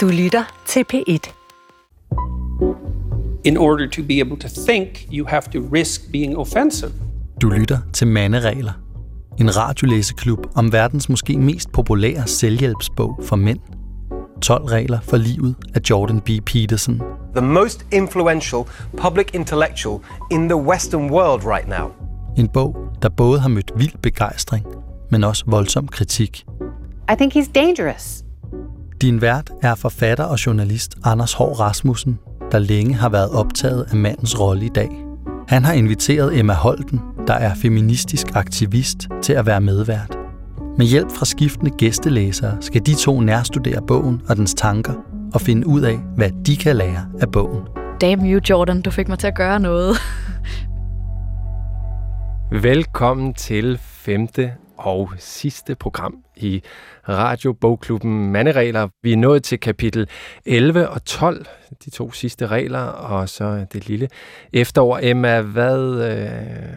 Du lytter til P1. In order to be able to think, you have to risk being offensive. Du lytter til Manderegler. En radiolæseklub om verdens måske mest populære selvhjælpsbog for mænd. 12 regler for livet af Jordan B. Peterson. the most influential public intellectual in the Western world right now. En bog, der både har mødt vild begejstring, men også voldsom kritik. I think he's dangerous. Din vært er forfatter og journalist Anders Hård Rasmussen, der længe har været optaget af mandens rolle i dag. Han har inviteret Emma Holten, der er feministisk aktivist, til at være medvært. Med hjælp fra skiftende gæstelæsere skal de to nærstudere bogen og dens tanker og finde ud af, hvad de kan lære af bogen. Damn you, Jordan. Du fik mig til at gøre noget. Velkommen til femte og sidste program i Radio Bogklubben Manderegler. Vi er nået til kapitel 11 og 12, de to sidste regler, og så det lille efterår. Emma, hvad, øh,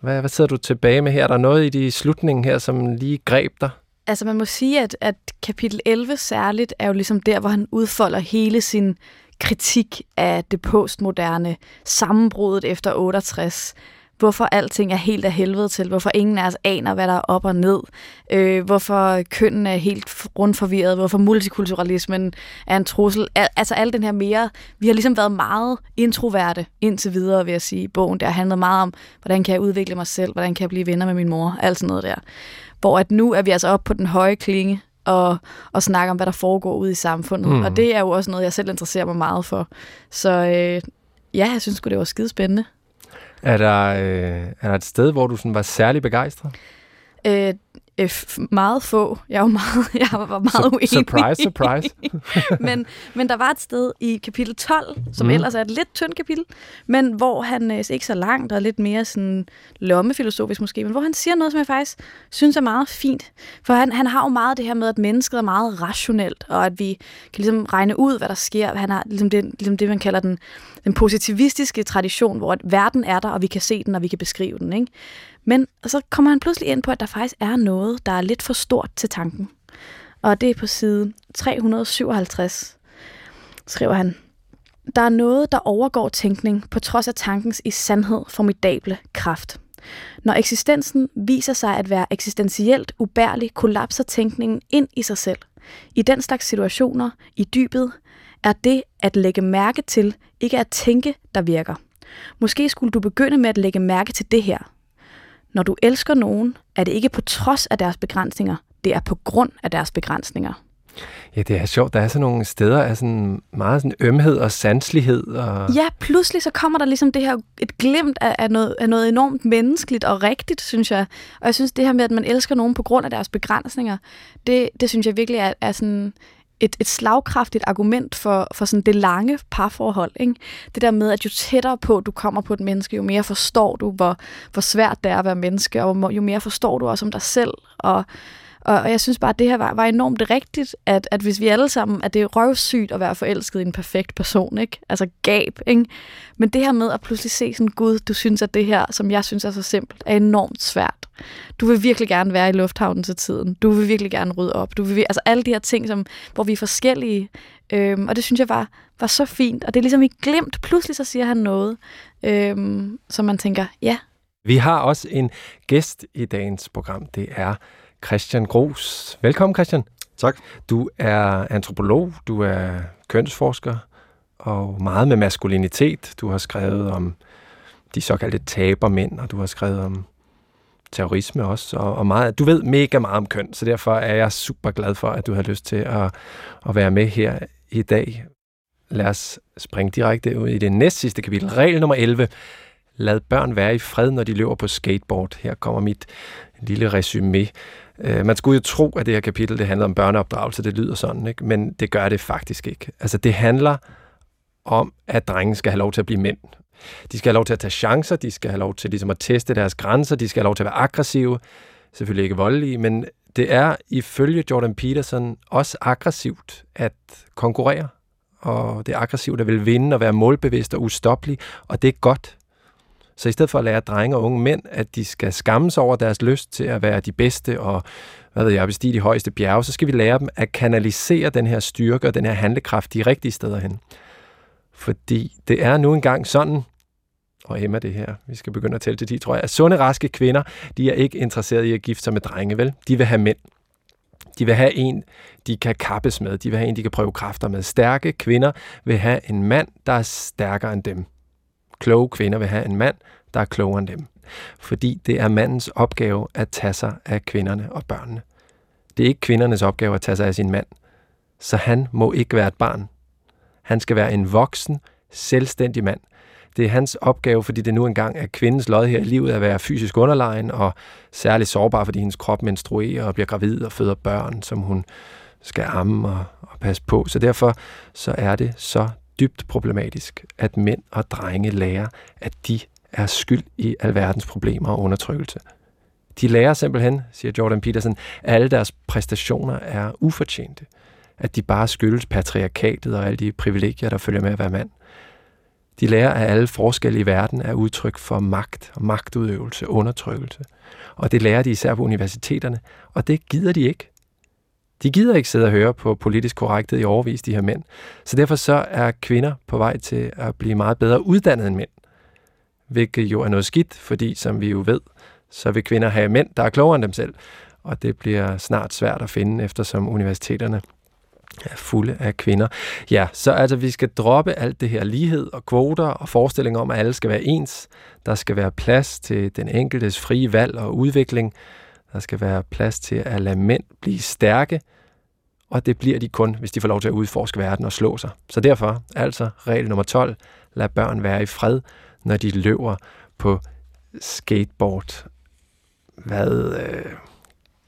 hvad, hvad sidder du tilbage med her? Er der noget i de slutningen her, som lige greb dig? Altså man må sige, at, at kapitel 11 særligt er jo ligesom der, hvor han udfolder hele sin kritik af det postmoderne sammenbruddet efter 68. Hvorfor alting er helt af helvede til, hvorfor ingen af os aner, hvad der er op og ned, øh, hvorfor kønnen er helt rundt forvirret, hvorfor multikulturalismen er en trussel. Al- altså al den her mere, vi har ligesom været meget introverte indtil videre, vil jeg sige. Bogen der handlede meget om, hvordan kan jeg udvikle mig selv, hvordan kan jeg blive venner med min mor, alt sådan noget der. Hvor at nu er vi altså oppe på den høje klinge, og, og snakke om, hvad der foregår ude i samfundet. Mm. Og det er jo også noget, jeg selv interesserer mig meget for. Så øh, ja, jeg synes det var skide spændende. Er der, øh, er der et sted, hvor du sådan var særlig begejstret? Øh, øh, meget få. Jeg var meget, jeg var meget uenig. surprise, surprise. men, men der var et sted i kapitel 12, som mm. ellers er et lidt tyndt kapitel, men hvor han øh, ikke så langt og lidt mere sådan lommefilosofisk måske, men hvor han siger noget, som jeg faktisk synes er meget fint. For han, han har jo meget det her med, at mennesket er meget rationelt, og at vi kan ligesom regne ud, hvad der sker. Han har ligesom det, ligesom det man kalder den, den positivistiske tradition, hvor at verden er der, og vi kan se den, og vi kan beskrive den. Ikke? Men så kommer han pludselig ind på, at der faktisk er noget, der er lidt for stort til tanken. Og det er på side 357, skriver han. Der er noget, der overgår tænkning, på trods af tankens i sandhed formidable kraft. Når eksistensen viser sig at være eksistentielt ubærlig, kollapser tænkningen ind i sig selv. I den slags situationer, i dybet, er det at lægge mærke til, ikke at tænke, der virker. Måske skulle du begynde med at lægge mærke til det her. Når du elsker nogen, er det ikke på trods af deres begrænsninger, det er på grund af deres begrænsninger. Ja, det er sjovt. Der er sådan nogle steder af sådan meget sådan ømhed og sanslighed. Og... Ja, pludselig så kommer der ligesom det her, et glimt af, af, noget, af noget enormt menneskeligt og rigtigt, synes jeg. Og jeg synes, det her med, at man elsker nogen på grund af deres begrænsninger, det, det synes jeg virkelig er, er sådan et, et slagkraftigt argument for, for sådan det lange parforhold. Ikke? Det der med, at jo tættere på du kommer på et menneske, jo mere forstår du, hvor, hvor svært det er at være menneske, og jo mere forstår du også om dig selv. Og, og, og jeg synes bare, at det her var, var enormt rigtigt, at, at hvis vi alle sammen, at det er røvsygt at være forelsket i en perfekt person, ikke? Altså gab, ikke? Men det her med at pludselig se sådan, Gud, du synes, at det her, som jeg synes er så simpelt, er enormt svært. Du vil virkelig gerne være i lufthavnen til tiden. Du vil virkelig gerne rydde op. Du vil, altså alle de her ting, som, hvor vi er forskellige. Øhm, og det synes jeg var, var så fint. Og det er ligesom i glemt. Pludselig så siger han noget, øhm, som man tænker, ja, Vi har også en gæst i dagens program. Det er Christian Gros. Velkommen, Christian. Tak. Du er antropolog, du er kønsforsker, og meget med maskulinitet. Du har skrevet om de såkaldte tabermænd, og du har skrevet om terrorisme også, og, og meget, du ved mega meget om køn, så derfor er jeg super glad for, at du har lyst til at, at være med her i dag. Lad os springe direkte ud i det næst sidste kapitel. Regel nummer 11. Lad børn være i fred, når de løber på skateboard. Her kommer mit lille resume. Øh, man skulle jo tro, at det her kapitel det handler om børneopdragelse. Det lyder sådan, ikke? men det gør det faktisk ikke. Altså, det handler om, at drenge skal have lov til at blive mænd. De skal have lov til at tage chancer, de skal have lov til ligesom at teste deres grænser, de skal have lov til at være aggressive, selvfølgelig ikke voldelige, men det er ifølge Jordan Peterson også aggressivt at konkurrere, og det er aggressivt at vil vinde og være målbevidst og ustoppelig, og det er godt. Så i stedet for at lære drenge og unge mænd, at de skal skamme sig over deres lyst til at være de bedste og hvad ved jeg, bestige de højeste bjerge, så skal vi lære dem at kanalisere den her styrke og den her handlekraft de rigtige steder hen. Fordi det er nu engang sådan, og Emma det her, vi skal begynde at tælle til 10, tror jeg, at sunde, raske kvinder, de er ikke interesserede i at gifte sig med drenge, vel? De vil have mænd. De vil have en, de kan kappes med. De vil have en, de kan prøve kræfter med. Stærke kvinder vil have en mand, der er stærkere end dem. Kloge kvinder vil have en mand, der er klogere end dem. Fordi det er mandens opgave at tage sig af kvinderne og børnene. Det er ikke kvindernes opgave at tage sig af sin mand. Så han må ikke være et barn. Han skal være en voksen, selvstændig mand. Det er hans opgave, fordi det nu engang er kvindens lod her i livet at være fysisk underlegen og særligt sårbar, fordi hendes krop menstruerer og bliver gravid og føder børn, som hun skal amme og, og passe på. Så derfor så er det så dybt problematisk, at mænd og drenge lærer, at de er skyld i alverdens problemer og undertrykkelse. De lærer simpelthen, siger Jordan Peterson, at alle deres præstationer er ufortjente. At de bare skyldes patriarkatet og alle de privilegier, der følger med at være mand. De lærer, at alle forskelle i verden er udtryk for magt og magtudøvelse, undertrykkelse. Og det lærer de især på universiteterne, og det gider de ikke. De gider ikke sidde og høre på politisk korrekthed i overvis, de her mænd. Så derfor så er kvinder på vej til at blive meget bedre uddannet end mænd. Hvilket jo er noget skidt, fordi som vi jo ved, så vil kvinder have mænd, der er klogere end dem selv. Og det bliver snart svært at finde, eftersom universiteterne er fulde af kvinder. Ja, så altså vi skal droppe alt det her lighed og kvoter og forestillinger om, at alle skal være ens. Der skal være plads til den enkeltes frie valg og udvikling. Der skal være plads til at lade mænd blive stærke, og det bliver de kun, hvis de får lov til at udforske verden og slå sig. Så derfor, altså regel nummer 12, lad børn være i fred, når de løber på skateboard. Hvad, øh,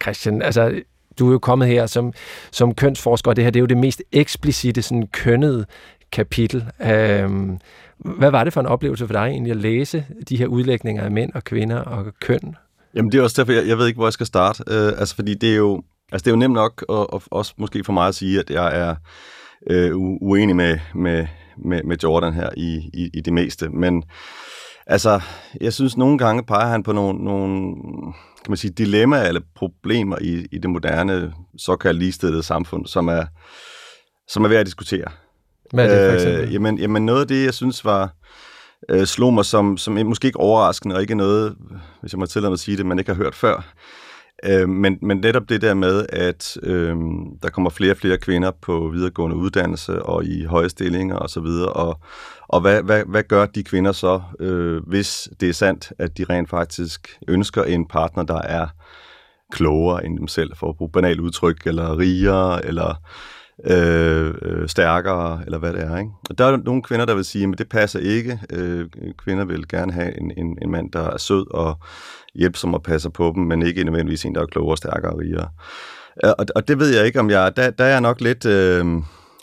Christian, altså du er jo kommet her som, som kønsforsker, og det her det er jo det mest eksplicite, sådan kønnede kapitel. Øhm, hvad var det for en oplevelse for dig egentlig at læse de her udlægninger af mænd og kvinder og køn? Jamen det er også derfor, jeg, jeg ved ikke, hvor jeg skal starte. Øh, altså fordi det er jo, altså det er jo nemt nok, og, og også måske for mig at sige, at jeg er øh, uenig med, med, med, med Jordan her i, i, i det meste. Men altså, jeg synes nogle gange peger han på nogle, nogle kan man sige, dilemmaer eller problemer i, i det moderne, såkaldt ligestillede samfund, som er, som er værd at diskutere. Hvad er det for eksempel? Øh, jamen, jamen noget af det, jeg synes var, øh, slog mig som, som måske ikke overraskende, og ikke noget, hvis jeg må tillade mig at sige det, man ikke har hørt før. Øh, men, men netop det der med, at øh, der kommer flere og flere kvinder på videregående uddannelse og i høje stillinger osv., og, og, og hvad, hvad, hvad gør de kvinder så, øh, hvis det er sandt, at de rent faktisk ønsker en partner, der er klogere end dem selv, for at bruge banalt udtryk, eller rigere, eller øh, øh, stærkere, eller hvad det er. Ikke? Og der er nogle kvinder, der vil sige, at det passer ikke. Øh, kvinder vil gerne have en, en, en mand, der er sød og hjælpsom og passer på dem, men ikke nødvendigvis en, der er klogere, stærkere og rigere. Øh, og, og det ved jeg ikke, om jeg... Der, der er jeg nok lidt... Øh,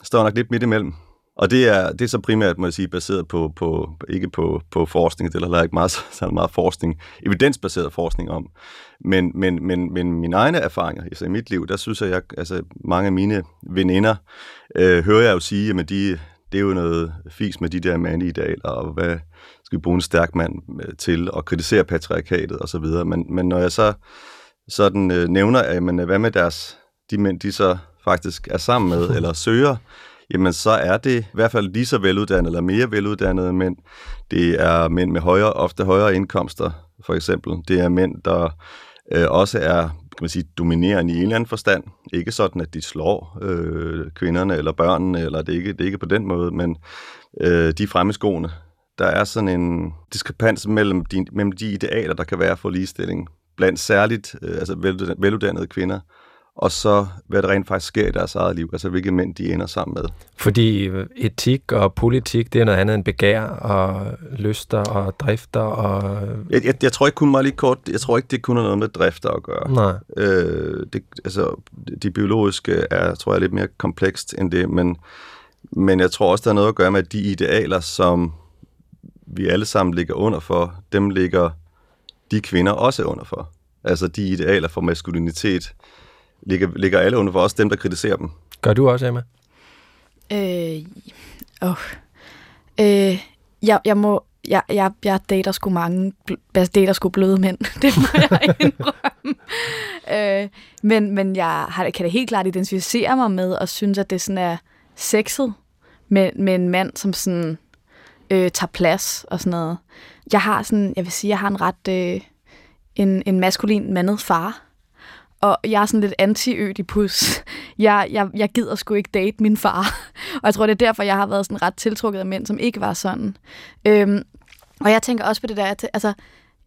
står nok lidt midt imellem. Og det er, det er så primært, må jeg sige, baseret på, på ikke på, på forskning, det er heller ikke meget, så meget forskning, evidensbaseret forskning om. Men, men, men, men mine egne erfaringer, altså i mit liv, der synes jeg, jeg altså mange af mine veninder, øh, hører jeg jo sige, at de, det er jo noget fis med de der mandeidealer, og hvad skal vi bruge en stærk mand øh, til, at kritisere patriarkatet og så videre. Men, men når jeg så sådan øh, nævner, at men, hvad med deres, de mænd, de så faktisk er sammen med, eller søger, jamen så er det i hvert fald lige så veluddannede eller mere veluddannede mænd. Det er mænd med højere, ofte højere indkomster, for eksempel. Det er mænd, der øh, også er kan man sige, dominerende i en eller anden forstand. Ikke sådan, at de slår øh, kvinderne eller børnene, eller det er ikke, det er ikke på den måde, men øh, de er fremme skoene. Der er sådan en diskrepans mellem de, mellem de idealer, der kan være for ligestilling, blandt særligt øh, altså veluddannede kvinder, og så hvad der rent faktisk sker i deres eget liv, altså hvilke mænd de ender sammen med. Fordi etik og politik, det er noget andet end begær og lyster og drifter og... Jeg, jeg, jeg tror ikke kun meget lige kort, jeg tror ikke, det kun har noget med drifter at gøre. Nej. Øh, det, altså, de biologiske er, tror jeg, lidt mere komplekst end det, men, men jeg tror også, der er noget at gøre med, at de idealer, som vi alle sammen ligger under for, dem ligger de kvinder også under for. Altså de idealer for maskulinitet, ligger, ligger alle under for os, dem der kritiserer dem. Gør du også, Emma? Øh, oh. øh, jeg, jeg må jeg, jeg, jeg dater sgu mange, jeg dater sgu bløde mænd, det må jeg indrømme. øh, men men jeg har, kan da helt klart identificere mig med, og synes, at det sådan er sexet med, med en mand, som sådan øh, tager plads og sådan noget. Jeg har sådan, jeg vil sige, jeg har en ret, øh, en, en maskulin mandet far, og jeg er sådan lidt anti-ødipus. Jeg, jeg, jeg gider sgu ikke date min far. Og jeg tror, det er derfor, jeg har været sådan ret tiltrukket af mænd, som ikke var sådan. Øhm, og jeg tænker også på det der, at, altså,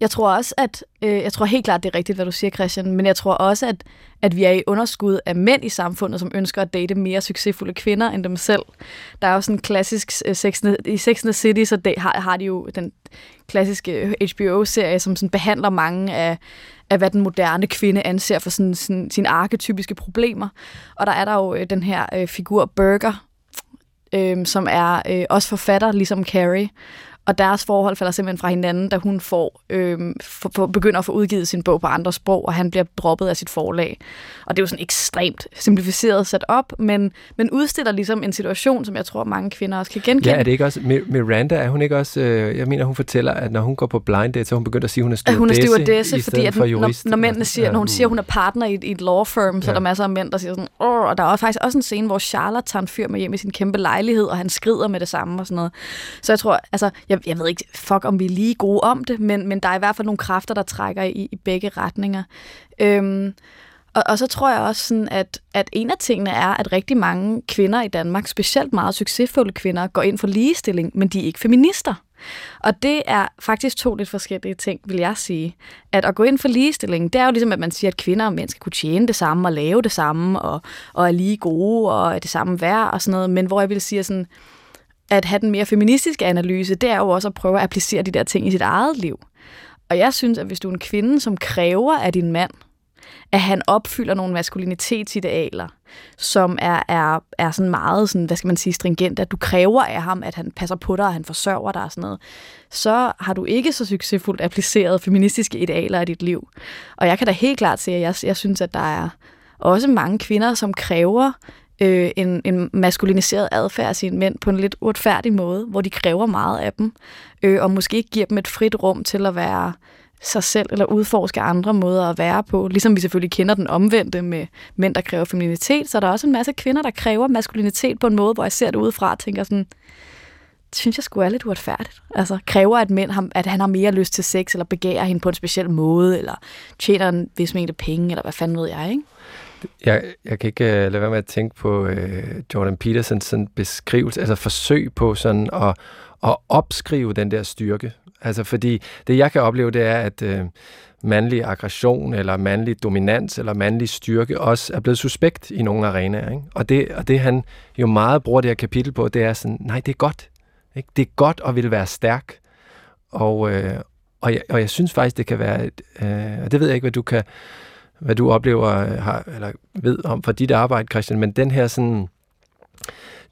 jeg tror også, at øh, jeg tror helt klart, det er rigtigt, hvad du siger, Christian, men jeg tror også, at, at vi er i underskud af mænd i samfundet, som ønsker at date mere succesfulde kvinder end dem selv. Der er jo sådan en klassisk øh, Sex, i Sex and the City, så de, har, har de jo den klassiske øh, HBO-serie, som sådan behandler mange af, af, hvad den moderne kvinde anser for sådan, sådan, sine arketypiske problemer. Og der er der jo øh, den her øh, figur Burger, øh, som er øh, også forfatter, ligesom Carrie, og deres forhold falder simpelthen fra hinanden, da hun får, øh, for, for, begynder at få udgivet sin bog på andre sprog, og han bliver droppet af sit forlag. Og det er jo sådan ekstremt simplificeret sat op, men, men udstiller ligesom en situation, som jeg tror, mange kvinder også kan genkende. Ja, er det ikke også, Miranda, er hun ikke også, øh, jeg mener, hun fortæller, at når hun går på blind date, så hun begynder at sige, at hun er stewardesse, hun er stewardesse i fordi at for jurist. Når, når mændene siger, ja. når hun siger, at hun er partner i, i et law firm, så ja. er der masser af mænd, der siger sådan, Åh, og der er faktisk også en scene, hvor Charlotte tager en fyr med hjem i sin kæmpe lejlighed, og han skrider med det samme og sådan noget. Så jeg tror, altså, jeg, jeg ved ikke, fuck om vi er lige gode om det, men, men der er i hvert fald nogle kræfter, der trækker i, i begge retninger. Øhm, og, og så tror jeg også, sådan, at, at en af tingene er, at rigtig mange kvinder i Danmark, specielt meget succesfulde kvinder, går ind for ligestilling, men de er ikke feminister. Og det er faktisk to lidt forskellige ting, vil jeg sige. At at gå ind for ligestilling, det er jo ligesom, at man siger, at kvinder og mænd skal kunne tjene det samme og lave det samme, og, og er lige gode og er det samme værd og sådan noget. Men hvor jeg vil sige sådan, at have den mere feministiske analyse, det er jo også at prøve at applicere de der ting i sit eget liv. Og jeg synes, at hvis du er en kvinde, som kræver af din mand, at han opfylder nogle maskulinitetsidealer, som er, er, er sådan meget, sådan, hvad skal man sige, stringent, at du kræver af ham, at han passer på dig, og han forsørger dig og sådan noget, så har du ikke så succesfuldt appliceret feministiske idealer i dit liv. Og jeg kan da helt klart se, at jeg, jeg synes, at der er også mange kvinder, som kræver øh, en, en maskuliniseret adfærd af sine mænd på en lidt uretfærdig måde, hvor de kræver meget af dem, øh, og måske ikke giver dem et frit rum til at være sig selv eller udforske andre måder at være på. Ligesom vi selvfølgelig kender den omvendte med mænd, der kræver femininitet, så er der også en masse kvinder, der kræver maskulinitet på en måde, hvor jeg ser det udefra og tænker sådan, det synes jeg skulle er lidt uretfærdigt. Altså kræver, at, mænd har, at han har mere lyst til sex, eller begærer hende på en speciel måde, eller tjener en vis mængde penge, eller hvad fanden ved jeg, ikke? Jeg, jeg kan ikke uh, lade være med at tænke på uh, Jordan Petersons sådan beskrivelse, altså forsøg på sådan at, at opskrive den der styrke. Altså fordi det jeg kan opleve, det er, at uh, mandlig aggression, eller mandlig dominans, eller mandlig styrke også er blevet suspekt i nogle arenaer. Ikke? Og, det, og det han jo meget bruger det her kapitel på, det er sådan, nej, det er godt. Ikke? Det er godt at ville være stærk. Og, uh, og, jeg, og jeg synes faktisk, det kan være, et, uh, og det ved jeg ikke, hvad du kan hvad du oplever øh, har, eller ved om for dit arbejde, Christian, men den her sådan,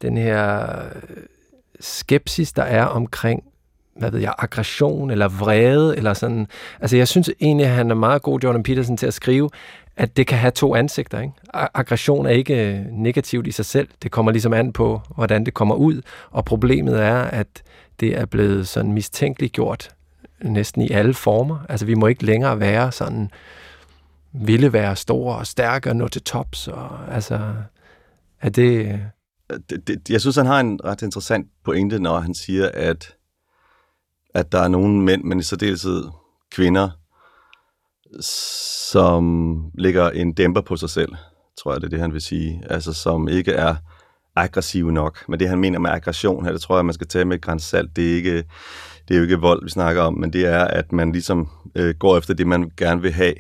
den her øh, skepsis, der er omkring hvad ved jeg, aggression eller vrede, eller sådan. Altså, jeg synes egentlig, at han er meget god, Jordan Peterson, til at skrive, at det kan have to ansigter. Ikke? Aggression er ikke øh, negativt i sig selv. Det kommer ligesom an på, hvordan det kommer ud. Og problemet er, at det er blevet sådan mistænkeligt gjort næsten i alle former. Altså, vi må ikke længere være sådan øh, ville være stor og stærk og nå til tops. Og, altså, er det... Det, det... Jeg synes, han har en ret interessant pointe, når han siger, at, at der er nogle mænd, men i særdeleshed kvinder, som lægger en dæmper på sig selv, tror jeg, det er det, han vil sige. Altså, som ikke er aggressive nok. Men det, han mener med aggression her, det tror jeg, man skal tage med et salt. Det er ikke, det er jo ikke vold, vi snakker om, men det er, at man ligesom øh, går efter det, man gerne vil have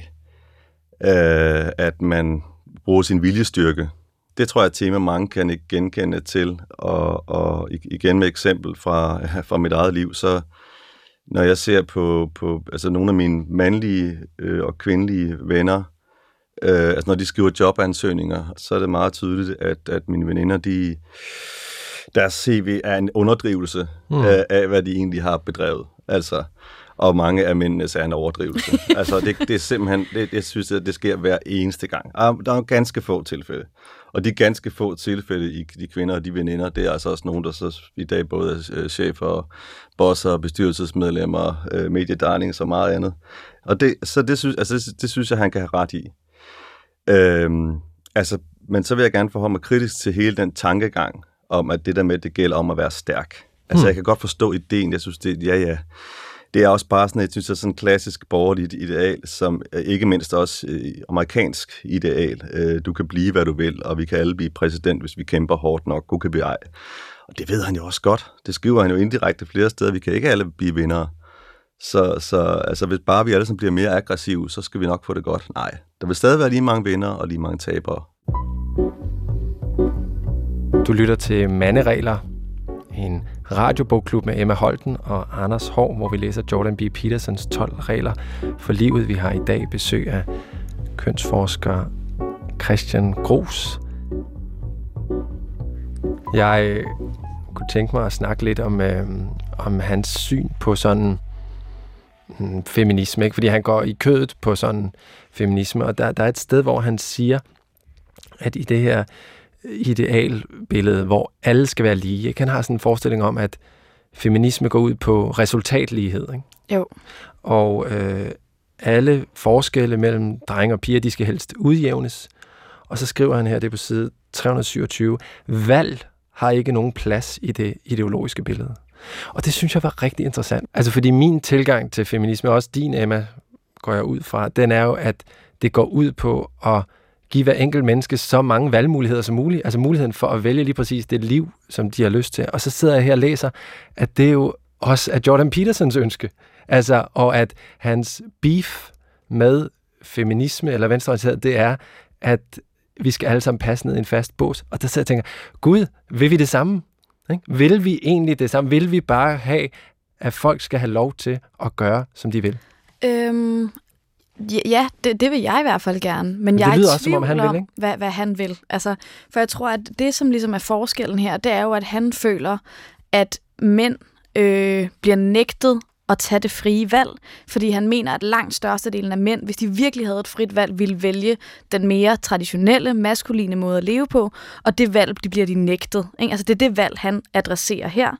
øh, at man bruger sin viljestyrke. Det tror jeg er et tema, mange kan ikke genkende til. Og, og igen med eksempel fra, fra mit eget liv, så når jeg ser på, på altså nogle af mine mandlige øh, og kvindelige venner, øh, altså når de skriver jobansøgninger, så er det meget tydeligt, at, at mine veninder, de, deres CV er en underdrivelse mm. af, af, hvad de egentlig har bedrevet. Altså, og mange af mændenes er en overdrivelse. altså, det, det er simpelthen, det, det synes jeg, det sker hver eneste gang. Ah, der er jo ganske få tilfælde. Og de ganske få tilfælde i de kvinder og de veninder, det er altså også nogen, der så i dag både er øh, chefer, bosser, bestyrelsesmedlemmer, øh, mediedarling og meget andet. Og det, så det synes, altså, det, det synes jeg, han kan have ret i. Øhm, altså, men så vil jeg gerne forholde mig kritisk til hele den tankegang om, at det der med, det gælder om at være stærk. Altså, hmm. jeg kan godt forstå ideen. Jeg synes, det, ja, ja, det er også bare sådan jeg synes er sådan klassisk borgerligt ideal, som øh, ikke mindst også øh, amerikansk ideal. Øh, du kan blive, hvad du vil, og vi kan alle blive præsident, hvis vi kæmper hårdt nok. Du kan vi ej. Og det ved han jo også godt. Det skriver han jo indirekte flere steder. Vi kan ikke alle blive vindere. Så, så altså, hvis bare vi alle sammen bliver mere aggressive, så skal vi nok få det godt. Nej, der vil stadig være lige mange vinder og lige mange tabere. Du lytter til Manderegler, en radiobogklub med Emma Holten og Anders Hård, hvor vi læser Jordan B. Petersons 12 regler for livet. Vi har i dag besøg af kønsforsker Christian Gros. Jeg øh, kunne tænke mig at snakke lidt om, øh, om hans syn på sådan mm, feminisme, ikke? fordi han går i kødet på sådan feminisme, og der, der er et sted, hvor han siger, at i det her idealbillede, hvor alle skal være lige. Ikke? Han har sådan en forestilling om, at feminisme går ud på resultatlighed. Ikke? Jo. Og øh, alle forskelle mellem drenge og piger, de skal helst udjævnes. Og så skriver han her, det på side 327, valg har ikke nogen plads i det ideologiske billede. Og det synes jeg var rigtig interessant. Altså fordi min tilgang til feminisme, og også din Emma, går jeg ud fra, den er jo, at det går ud på at give hver enkelt menneske så mange valgmuligheder som muligt, altså muligheden for at vælge lige præcis det liv, som de har lyst til. Og så sidder jeg her og læser, at det jo også er Jordan Petersons ønske. Altså, og at hans beef med feminisme eller venstreorienteret, det er, at vi skal alle sammen passe ned i en fast bås. Og der sidder jeg og tænker, Gud, vil vi det samme? Ikke? Vil vi egentlig det samme? Vil vi bare have, at folk skal have lov til at gøre, som de vil? Øhm, Ja, det, det vil jeg i hvert fald gerne. Men, men jeg det lyder er også, som om han vil, ikke? Hvad, hvad han vil. Altså, for jeg tror, at det, som ligesom er forskellen her, det er jo, at han føler, at mænd øh, bliver nægtet at tage det frie valg, fordi han mener, at langt størstedelen af mænd, hvis de virkelig havde et frit valg, ville vælge den mere traditionelle, maskuline måde at leve på, og det valg de bliver de nægtet. Ikke? Altså det er det valg, han adresserer her.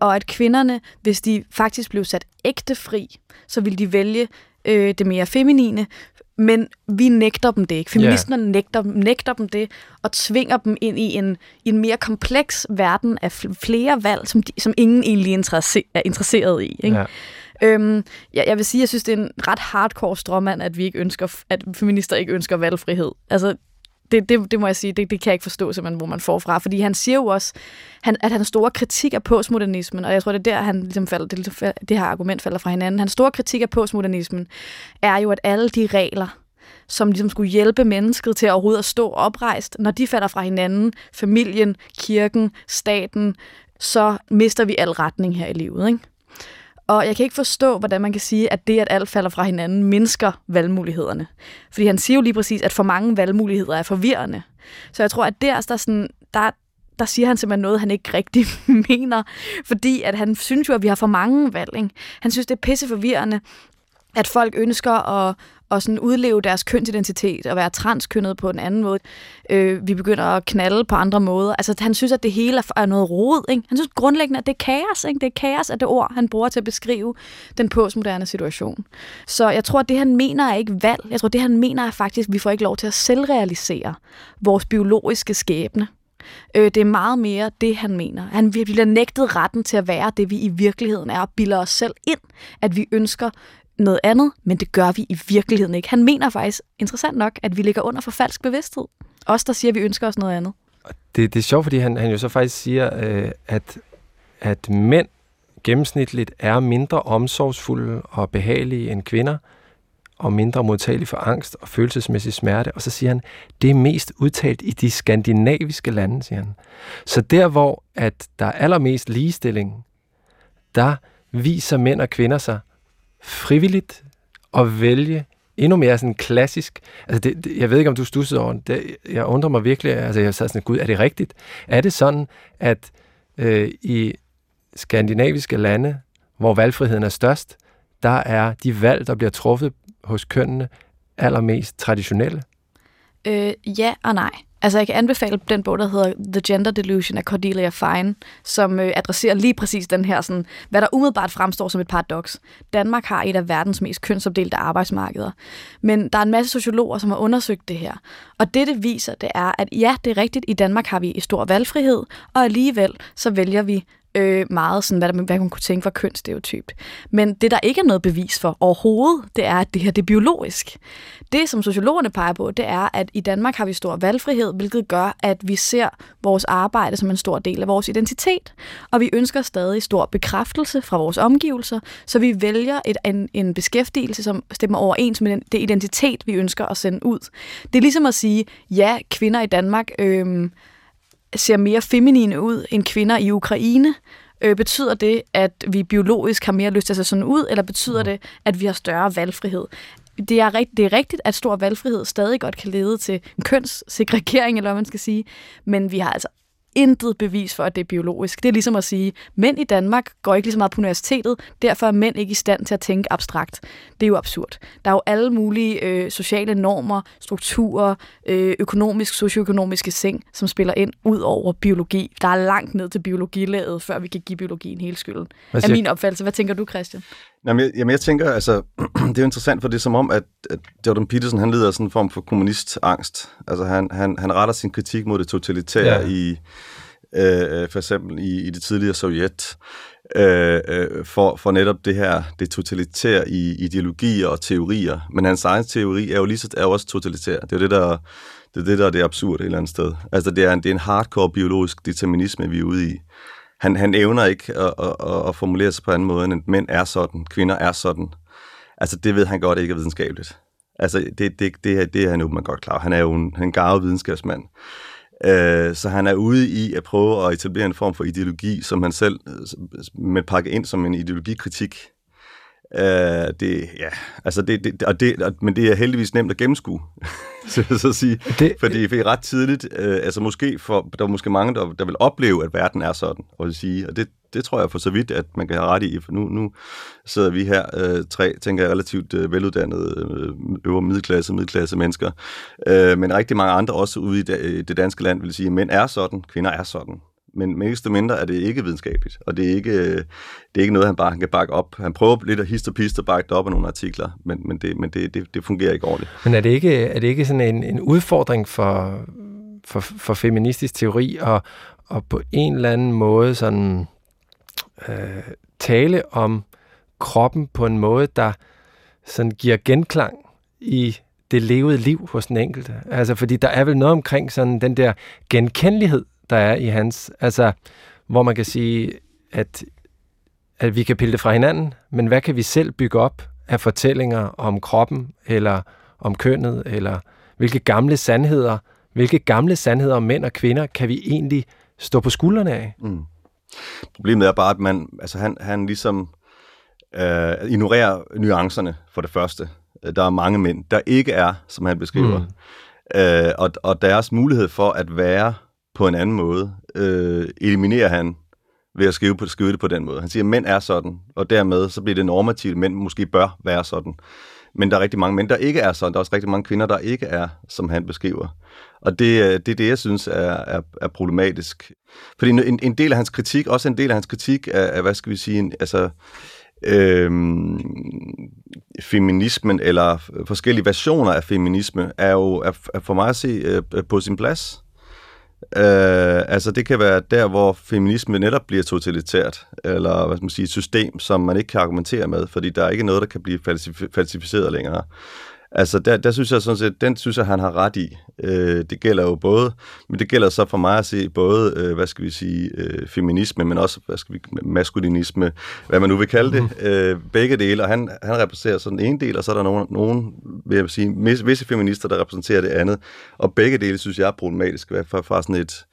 Og at kvinderne, hvis de faktisk blev sat ægte fri, så ville de vælge øh, det mere feminine, men vi nægter dem det ikke. Feministerne yeah. nægter, nægter dem det, og tvinger dem ind i en, en mere kompleks verden af flere valg, som, de, som ingen egentlig er interesseret i. Ikke? Yeah. Øhm, jeg, jeg vil sige, jeg synes, det er en ret hardcore stråmand, at vi ikke ønsker, at feminister ikke ønsker valgfrihed. Altså, det, det, det må jeg sige, det, det kan jeg ikke forstå, simpelthen, hvor man får fra. Fordi han siger jo også, han, at han store kritik af postmodernismen, og jeg tror, det er der, han ligesom falder, det, det her argument falder fra hinanden. Hans store kritik af postmodernismen er jo, at alle de regler, som ligesom skulle hjælpe mennesket til at overhovedet at stå oprejst, når de falder fra hinanden, familien, kirken, staten, så mister vi al retning her i livet. Ikke? Og jeg kan ikke forstå, hvordan man kan sige, at det, at alt falder fra hinanden, mindsker valgmulighederne. Fordi han siger jo lige præcis, at for mange valgmuligheder er forvirrende. Så jeg tror, at der, der, sådan, der, der siger han simpelthen noget, han ikke rigtig mener. Fordi at han synes jo, at vi har for mange valg. Ikke? Han synes, det er pisse forvirrende, at folk ønsker at, og sådan udleve deres kønsidentitet og være transkønnet på en anden måde. Øh, vi begynder at knalde på andre måder. Altså, han synes, at det hele er noget rod. Ikke? Han synes grundlæggende, at det er kaos. Ikke? Det er kaos af det ord, han bruger til at beskrive den postmoderne situation. Så jeg tror, at det, han mener, er ikke valg. Jeg tror, det, han mener, er faktisk, at vi får ikke lov til at selvrealisere vores biologiske skæbne. Øh, det er meget mere det, han mener. Han bliver nægtet retten til at være det, vi i virkeligheden er, og bilder os selv ind, at vi ønsker noget andet, men det gør vi i virkeligheden ikke. Han mener faktisk, interessant nok, at vi ligger under for falsk bevidsthed. Os, der siger, at vi ønsker os noget andet. Det, det er sjovt, fordi han, han jo så faktisk siger, øh, at, at mænd gennemsnitligt er mindre omsorgsfulde og behagelige end kvinder, og mindre modtagelige for angst og følelsesmæssig smerte. Og så siger han, det er mest udtalt i de skandinaviske lande, siger han. Så der, hvor at der er allermest ligestilling, der viser mænd og kvinder sig frivilligt at vælge endnu mere sådan klassisk. Altså det, det, jeg ved ikke, om du stussede over det. Jeg undrer mig virkelig, altså jeg sad sådan, gud, er det rigtigt? Er det sådan, at øh, i skandinaviske lande, hvor valgfriheden er størst, der er de valg, der bliver truffet hos kønnene, allermest traditionelle? Øh, ja og nej. Altså, jeg kan anbefale den bog, der hedder The Gender Delusion af Cordelia Fine, som øh, adresserer lige præcis den her, sådan, hvad der umiddelbart fremstår som et paradoks. Danmark har et af verdens mest kønsopdelte arbejdsmarkeder. Men der er en masse sociologer, som har undersøgt det her. Og det, det viser, det er, at ja, det er rigtigt, i Danmark har vi stor valgfrihed, og alligevel så vælger vi øh, meget sådan, hvad, der, hvad hun kunne tænke var kønsstereotypt. Men det, der ikke er noget bevis for overhovedet, det er, at det her det er biologisk. Det, som sociologerne peger på, det er, at i Danmark har vi stor valgfrihed, hvilket gør, at vi ser vores arbejde som en stor del af vores identitet. Og vi ønsker stadig stor bekræftelse fra vores omgivelser, så vi vælger et, en, en beskæftigelse, som stemmer overens med den, det identitet, vi ønsker at sende ud. Det er ligesom at sige, ja, kvinder i Danmark... Øh, ser mere feminine ud end kvinder i Ukraine. Øh, betyder det, at vi biologisk har mere lyst til at se sådan ud, eller betyder det, at vi har større valgfrihed? Det er, rigt, det er rigtigt, at stor valgfrihed stadig godt kan lede til kønssegregering, eller hvad man skal sige, men vi har altså intet bevis for, at det er biologisk. Det er ligesom at sige, at mænd i Danmark går ikke lige så meget på universitetet, derfor er mænd ikke i stand til at tænke abstrakt. Det er jo absurd. Der er jo alle mulige øh, sociale normer, strukturer, øh, økonomisk, socioøkonomiske ting, som spiller ind ud over biologi. Der er langt ned til biologilaget, før vi kan give biologien hele skylden. Er min opfattelse. Hvad tænker du, Christian? Jamen, jeg, jamen, jeg tænker, altså, det er jo interessant, for det er som om, at, at Jordan Peterson, han lider af sådan en form for kommunistangst. Altså, han, han, han retter sin kritik mod det totalitære ja. i, øh, for eksempel i, i det tidligere Sovjet, øh, øh, for, for netop det her, det totalitære i ideologier og teorier. Men hans egen teori er jo lige så, er jo også totalitær. Det er det, der det er det, der er det absurd et eller andet sted. Altså, det er en, det er en hardcore biologisk determinisme, vi er ude i han, han evner ikke at, at, at, at formulere sig på anden måde, end at mænd er sådan, kvinder er sådan. Altså, det ved han godt ikke er videnskabeligt. Altså, det, det, det, det er han åbenbart godt klar. Han er jo en, en gavet videnskabsmand. Uh, så han er ude i at prøve at etablere en form for ideologi, som han selv øh, med pakke ind som en ideologikritik Uh, det, ja, altså det, det, og det, men det er heldigvis nemt at gennemskue, så jeg så sige. Det, fordi det er ret tidligt, uh, altså måske for, der er måske mange, der, der vil opleve, at verden er sådan, og, at sige, og det, det tror jeg for så vidt, at man kan have ret i, for nu, nu sidder vi her, uh, tre, tænker jeg, relativt uh, veluddannede, uh, øvre middelklasse, middelklasse mennesker, uh, men rigtig mange andre også ude i det, det danske land vil sige, at mænd er sådan, kvinder er sådan men mest mindre er det ikke videnskabeligt, og det er ikke, øh, det er ikke noget, han bare kan bakke op. Han prøver lidt at histe og piste og bakke det op af nogle artikler, men, men, det, men det, det, det fungerer ikke ordentligt. Men er det ikke, er det ikke sådan en, en udfordring for, for, for feministisk teori at, at på en eller anden måde sådan, øh, tale om kroppen på en måde, der sådan giver genklang i det levede liv hos den enkelte. Altså, fordi der er vel noget omkring sådan den der genkendelighed, der er i hans, altså, hvor man kan sige, at, at vi kan pille det fra hinanden, men hvad kan vi selv bygge op af fortællinger om kroppen, eller om kønnet, eller hvilke gamle sandheder, hvilke gamle sandheder om mænd og kvinder kan vi egentlig stå på skuldrene af? Mm. Problemet er bare, at man, altså han, han ligesom øh, ignorerer nuancerne for det første. Der er mange mænd, der ikke er, som han beskriver. Mm. Øh, og, og deres mulighed for at være på en anden måde, øh, eliminerer han ved at skrive, på, skrive det på den måde. Han siger, at mænd er sådan, og dermed så bliver det normativt, mænd måske bør være sådan. Men der er rigtig mange mænd, der ikke er sådan. Der er også rigtig mange kvinder, der ikke er, som han beskriver. Og det, øh, det er det, jeg synes er, er, er problematisk. Fordi en, en del af hans kritik, også en del af hans kritik af, af hvad skal vi sige, en, altså øhm, feminismen, eller forskellige versioner af feminisme, er jo er, er for mig at se øh, på sin plads. Øh, altså det kan være der, hvor feminisme netop bliver totalitært, eller hvad skal man sige, et system, som man ikke kan argumentere med, fordi der er ikke noget, der kan blive falsificeret længere. Altså, der, der synes jeg sådan set, den synes jeg, han har ret i. Øh, det gælder jo både, men det gælder så for mig at se både, øh, hvad skal vi sige, øh, feminisme, men også, hvad skal vi, maskulinisme, hvad man nu vil kalde det, mm. øh, begge dele, og han, han repræsenterer sådan en del, og så er der nogen, nogen vil jeg sige, visse feminister, der repræsenterer det andet, og begge dele synes jeg er problematisk, fra, fra sådan et,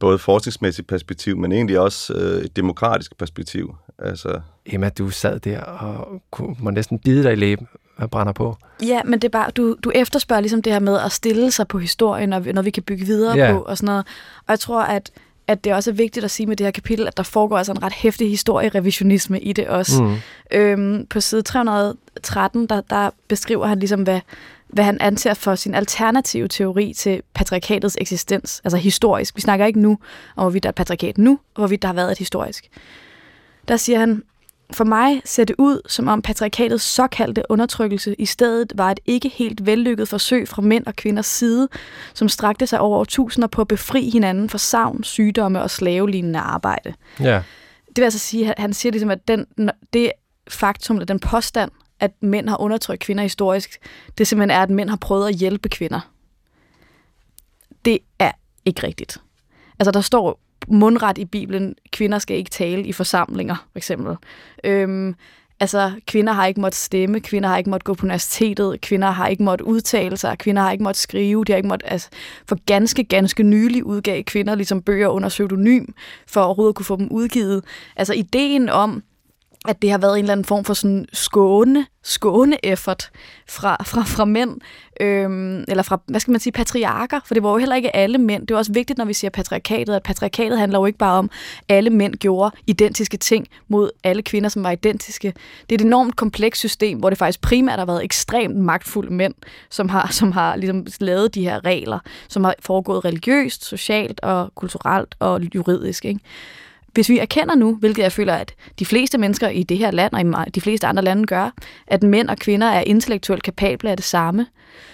både forskningsmæssigt perspektiv, men egentlig også øh, et demokratisk perspektiv. Altså. Emma, du sad der og kunne, må næsten bide dig i læben brænder på. Ja, men det er bare, du, du efterspørger ligesom det her med at stille sig på historien, og når vi kan bygge videre yeah. på og sådan noget. Og jeg tror, at at det også er vigtigt at sige med det her kapitel, at der foregår altså en ret hæftig historierevisionisme i det også. Mm. Øhm, på side 313, der, der beskriver han ligesom, hvad, hvad han anser for sin alternative teori til patriarkatets eksistens, altså historisk. Vi snakker ikke nu om, hvorvidt der er et patriarkat nu, og hvorvidt der har været et historisk. Der siger han, for mig ser det ud, som om patriarkatets såkaldte undertrykkelse i stedet var et ikke helt vellykket forsøg fra mænd og kvinders side, som strakte sig over tusinder på at befri hinanden for savn, sygdomme og slavelignende arbejde. Ja. Det vil altså sige, at han siger ligesom, at den, det faktum, eller den påstand, at mænd har undertrykt kvinder historisk, det simpelthen er, at mænd har prøvet at hjælpe kvinder. Det er ikke rigtigt. Altså, der står mundret i Bibelen, kvinder skal ikke tale i forsamlinger, for eksempel. Øhm, altså, kvinder har ikke måttet stemme, kvinder har ikke måttet gå på universitetet, kvinder har ikke måttet udtale sig, kvinder har ikke måttet skrive, de har ikke måttet, altså, for ganske, ganske nylig udgav kvinder ligesom bøger under pseudonym, for overhovedet at kunne få dem udgivet. Altså, ideen om, at det har været en eller anden form for sådan skåne, skåne effort fra, fra, fra mænd, øhm, eller fra, hvad skal man sige, patriarker, for det var jo heller ikke alle mænd. Det er også vigtigt, når vi siger patriarkatet, at patriarkatet handler jo ikke bare om, at alle mænd gjorde identiske ting mod alle kvinder, som var identiske. Det er et enormt komplekst system, hvor det faktisk primært har været ekstremt magtfulde mænd, som har, som har ligesom lavet de her regler, som har foregået religiøst, socialt og kulturelt og juridisk. Ikke? Hvis vi erkender nu, hvilket jeg føler, at de fleste mennesker i det her land, og i de fleste andre lande gør, at mænd og kvinder er intellektuelt kapable af det samme,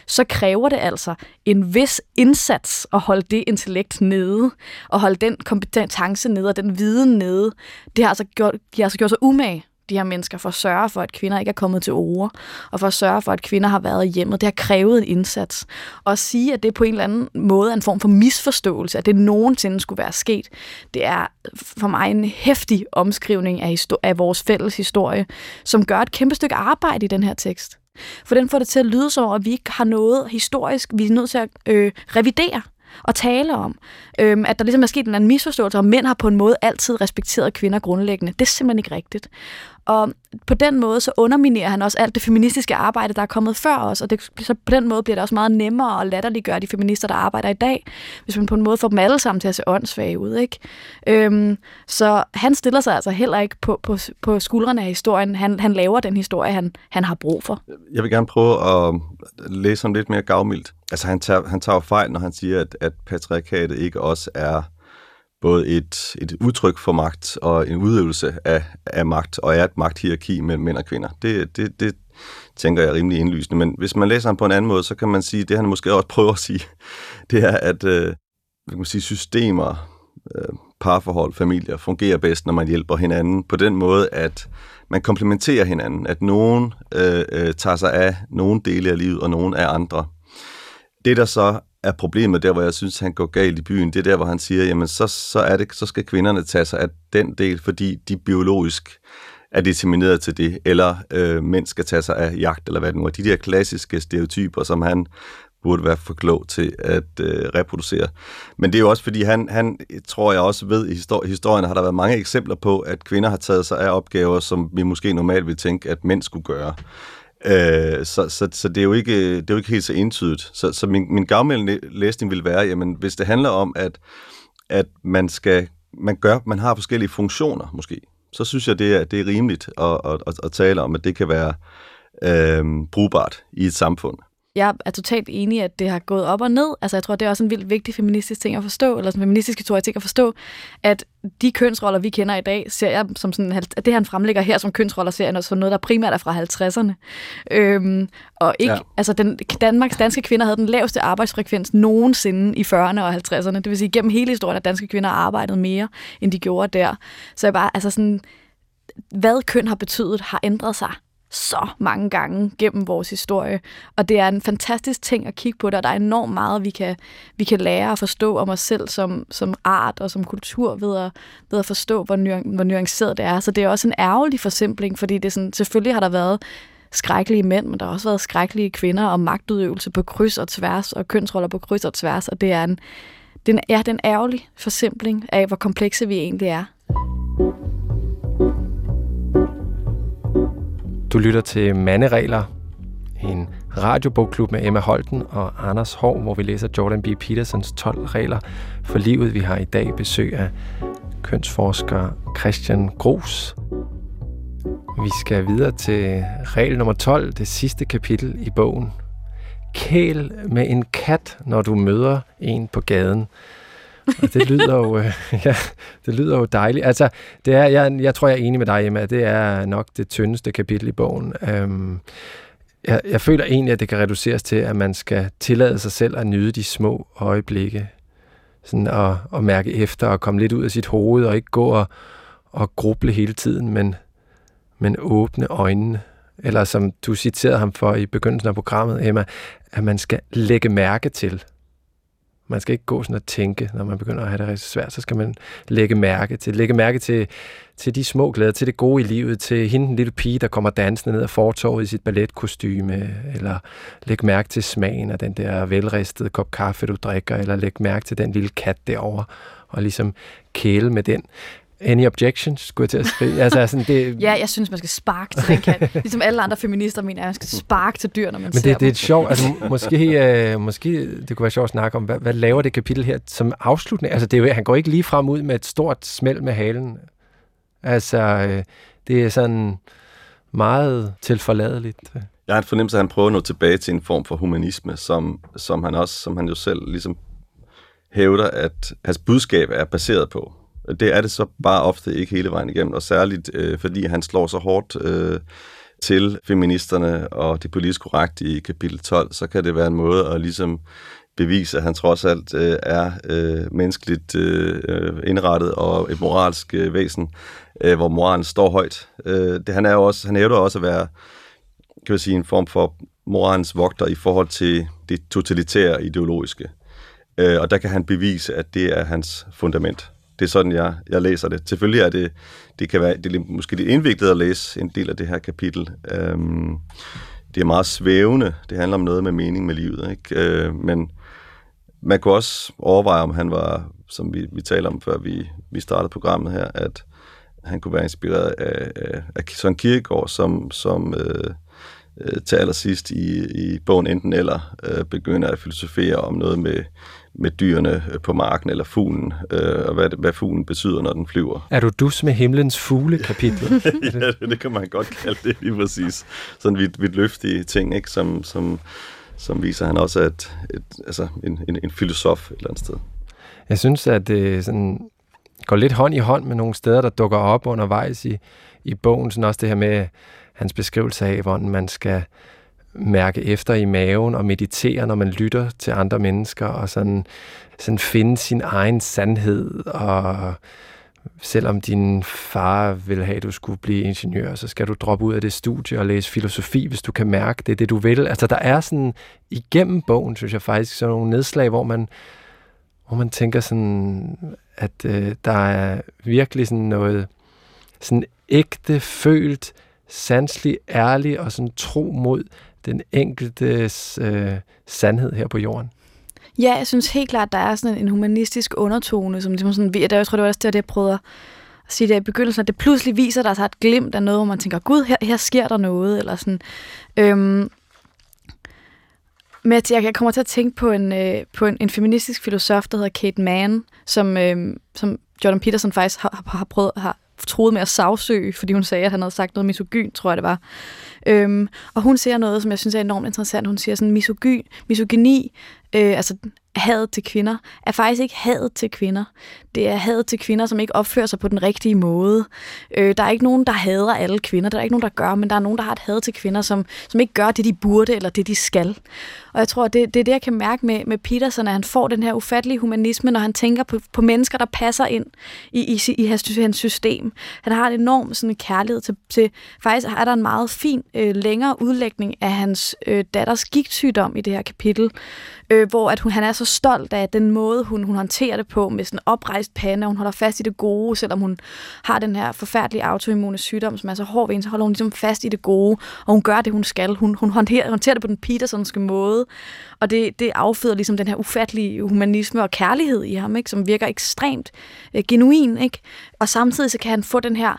så kræver det altså en vis indsats at holde det intellekt nede, og holde den kompetence nede, og den viden nede. Det har altså gjort, de har altså gjort sig umage de her mennesker for at sørge for, at kvinder ikke er kommet til ord, og for at sørge for, at kvinder har været hjemme. Det har krævet en indsats. Og at sige, at det på en eller anden måde er en form for misforståelse, at det nogensinde skulle være sket, det er for mig en hæftig omskrivning af, af vores fælles historie, som gør et kæmpe stykke arbejde i den her tekst. For den får det til at lyde som at vi ikke har noget historisk, vi er nødt til at øh, revidere at tale om. Øhm, at der ligesom er sket en anden misforståelse, og mænd har på en måde altid respekteret kvinder grundlæggende. Det er simpelthen ikke rigtigt. Og på den måde så underminerer han også alt det feministiske arbejde, der er kommet før os, og det, så på den måde bliver det også meget nemmere at latterliggøre de feminister, der arbejder i dag, hvis man på en måde får dem alle sammen til at se åndssvage ud. Ikke? Øhm, så han stiller sig altså heller ikke på, på, på skuldrene af historien. Han, han laver den historie, han, han har brug for. Jeg vil gerne prøve at læse ham lidt mere gavmildt. Altså han tager, han tager fejl, når han siger, at, at patriarkatet ikke også er både et, et udtryk for magt og en udøvelse af, af magt, og er et magthierarki mellem mænd og kvinder. Det, det, det tænker jeg er rimelig indlysende. Men hvis man læser ham på en anden måde, så kan man sige, det han måske også prøver at sige, det er, at øh, kan man sige, systemer, øh, parforhold, familier fungerer bedst, når man hjælper hinanden på den måde, at man komplementerer hinanden, at nogen øh, øh, tager sig af nogle dele af livet, og nogen af andre. Det, der så er problemet der, hvor jeg synes, han går galt i byen, det er der, hvor han siger, jamen så, så, er det, så skal kvinderne tage sig af den del, fordi de biologisk er determineret til det, eller øh, mænd skal tage sig af jagt, eller hvad det nu er. De der klassiske stereotyper, som han burde være for klog til at øh, reproducere. Men det er jo også, fordi han, han tror jeg også ved, i historien har der været mange eksempler på, at kvinder har taget sig af opgaver, som vi måske normalt vil tænke, at mænd skulle gøre. Øh, så, så, så det, er jo ikke, det er jo ikke helt så entydigt. Så, så min, min gavmeldende læsning vil være, jamen hvis det handler om, at, at man skal man gør, man har forskellige funktioner måske, så synes jeg, det er, det er rimeligt at, at, at, at tale om, at det kan være øh, brugbart i et samfund jeg er totalt enig, at det har gået op og ned. Altså, jeg tror, det er også en vildt vigtig feministisk ting at forstå, eller en feministisk historie ting at forstå, at de kønsroller, vi kender i dag, ser jeg som sådan, at det han fremlægger her som kønsroller, ser jeg som noget, der primært er fra 50'erne. Øhm, og ikke, ja. altså, den, Danmarks danske kvinder havde den laveste arbejdsfrekvens nogensinde i 40'erne og 50'erne. Det vil sige, gennem hele historien, at danske kvinder har arbejdet mere, end de gjorde der. Så jeg bare, altså sådan, hvad køn har betydet, har ændret sig så mange gange gennem vores historie. Og det er en fantastisk ting at kigge på, der der er enormt meget, vi kan, vi kan lære og forstå om os selv som, som art og som kultur ved at, ved at forstå, hvor, nuan, hvor nuanceret det er. Så det er også en ærgerlig forsimpling, fordi det er sådan, selvfølgelig har der været skrækkelige mænd, men der har også været skrækkelige kvinder og magtudøvelse på kryds og tværs, og kønsroller på kryds og tværs, og det er en, den, ja, den ærgerlig forsimpling af, hvor komplekse vi egentlig er. Du lytter til Manderegler, en radiobogklub med Emma Holten og Anders Hård, hvor vi læser Jordan B. Petersons 12 regler for livet. Vi har i dag besøg af kønsforsker Christian Gros. Vi skal videre til regel nummer 12, det sidste kapitel i bogen. Kæl med en kat, når du møder en på gaden. Og det lyder jo, øh, ja, det lyder jo dejligt. Altså, det er, jeg, jeg tror, jeg er enig med dig, Emma. Det er nok det tyndeste kapitel i bogen. Øhm, jeg, jeg føler egentlig, at det kan reduceres til, at man skal tillade sig selv at nyde de små øjeblikke. Sådan at, at mærke efter og komme lidt ud af sit hoved og ikke gå og, og gruble hele tiden, men, men åbne øjnene. Eller som du citerede ham for i begyndelsen af programmet, Emma, at man skal lægge mærke til. Man skal ikke gå sådan og tænke, når man begynder at have det rigtig svært. Så skal man lægge mærke til, lægge mærke til, til de små glæder, til det gode i livet, til hende, den lille pige, der kommer dansende ned ad fortorvet i sit balletkostyme, eller lægge mærke til smagen af den der velristede kop kaffe, du drikker, eller lægge mærke til den lille kat derovre, og ligesom kæle med den. Any objections, skulle jeg til at skrive? Altså, sådan, det... Ja, jeg synes, man skal sparke til den kat. ligesom alle andre feminister mener, at man skal sparke til dyr, når man Men ser det, det er et sjovt, altså måske, øh, måske det kunne være sjovt at snakke om, hvad, hvad laver det kapitel her som afslutning? Altså det er jo, han går ikke lige frem ud med et stort smæld med halen. Altså øh, det er sådan meget tilforladeligt. Jeg har en fornemmelse, at han prøver at nå tilbage til en form for humanisme, som, som han også, som han jo selv ligesom hævder, at hans budskab er baseret på. Det er det så bare ofte ikke hele vejen igennem, og særligt øh, fordi han slår så hårdt øh, til feministerne og det politisk korrekte i kapitel 12, så kan det være en måde at ligesom bevise, at han trods alt øh, er øh, menneskeligt øh, øh, indrettet og et moralsk øh, væsen, øh, hvor moralen står højt. Øh, det, han er jo også, han hævder også at være kan man sige, en form for moralens vogter i forhold til det totalitære ideologiske. Øh, og der kan han bevise, at det er hans fundament. Det er sådan, jeg, jeg læser det. Selvfølgelig er det, det kan være det er måske lidt indviklet at læse en del af det her kapitel. Øhm, det er meget svævende. Det handler om noget med mening med livet. Ikke? Øh, men man kunne også overveje, om han var, som vi, vi talte om, før vi, vi startede programmet her, at han kunne være inspireret af, af, af Søren Kierkegaard, som, som øh, øh, til allersidst i, i bogen Enten eller øh, begynder at filosofere om noget med, med dyrene øh, på marken eller fuglen, øh, og hvad, hvad fuglen betyder, når den flyver. Er du dus med himlens fugle, kapitel? ja, det kan man godt kalde det lige præcis. Sådan vidt, vidt løftige ting, ikke? Som, som, som viser, han også er et, et, altså en, en, en filosof et eller andet sted. Jeg synes, at det sådan går lidt hånd i hånd med nogle steder, der dukker op undervejs i, i bogen. Sådan også det her med hans beskrivelse af, hvordan man skal mærke efter i maven og meditere, når man lytter til andre mennesker, og sådan, sådan finde sin egen sandhed, og selvom din far vil have, at du skulle blive ingeniør, så skal du droppe ud af det studie og læse filosofi, hvis du kan mærke det, det du vil. Altså der er sådan, igennem bogen, synes jeg faktisk, sådan nogle nedslag, hvor man, hvor man tænker sådan, at øh, der er virkelig sådan noget sådan ægte, følt, sanselig, ærlig og sådan tro mod den enkeltes øh, sandhed her på jorden. Ja, jeg synes helt klart, der er sådan en humanistisk undertone, som ligesom sådan, jeg tror, det var også det, jeg prøvede at sige det i begyndelsen, at det pludselig viser der sig et glimt af noget, hvor man tænker, gud, her, her sker der noget, eller sådan. Øhm, men jeg jeg kommer til at tænke på en, øh, på en, en feministisk filosof, der hedder Kate Mann, som, øh, som Jordan Peterson faktisk har, har, prøvet, har troet med at sagsøge, fordi hun sagde, at han havde sagt noget misogyn, tror jeg det var. Øhm, og hun siger noget, som jeg synes er enormt interessant. Hun siger sådan, misogyn, misogyni, øh, altså hadet til kvinder, er faktisk ikke hadet til kvinder. Det er hadet til kvinder, som ikke opfører sig på den rigtige måde. Øh, der er ikke nogen, der hader alle kvinder. Der er ikke nogen, der gør, men der er nogen, der har et had til kvinder, som, som ikke gør det, de burde, eller det, de skal. Og jeg tror, det, det er det, jeg kan mærke med, med Peterson, at han får den her ufattelige humanisme, når han tænker på, på mennesker, der passer ind i, i, i hans, hans system. Han har en enorm sådan, kærlighed til, til... Faktisk er der en meget fin øh, længere udlægning af hans øh, datters gigtsygdom i det her kapitel, øh, hvor at hun, han er så stolt af den måde, hun, hun håndterer det på, med sådan oprejst pande, og hun holder fast i det gode, selvom hun har den her forfærdelige autoimmune sygdom, som er så hård ved hende, så holder hun ligesom fast i det gode, og hun gør det, hun skal. Hun, hun håndterer, håndterer det på den Petersonske måde, og det, det afføder ligesom den her ufattelige humanisme og kærlighed i ham, ikke, som virker ekstremt øh, genuin. Ikke? Og samtidig så kan han få den her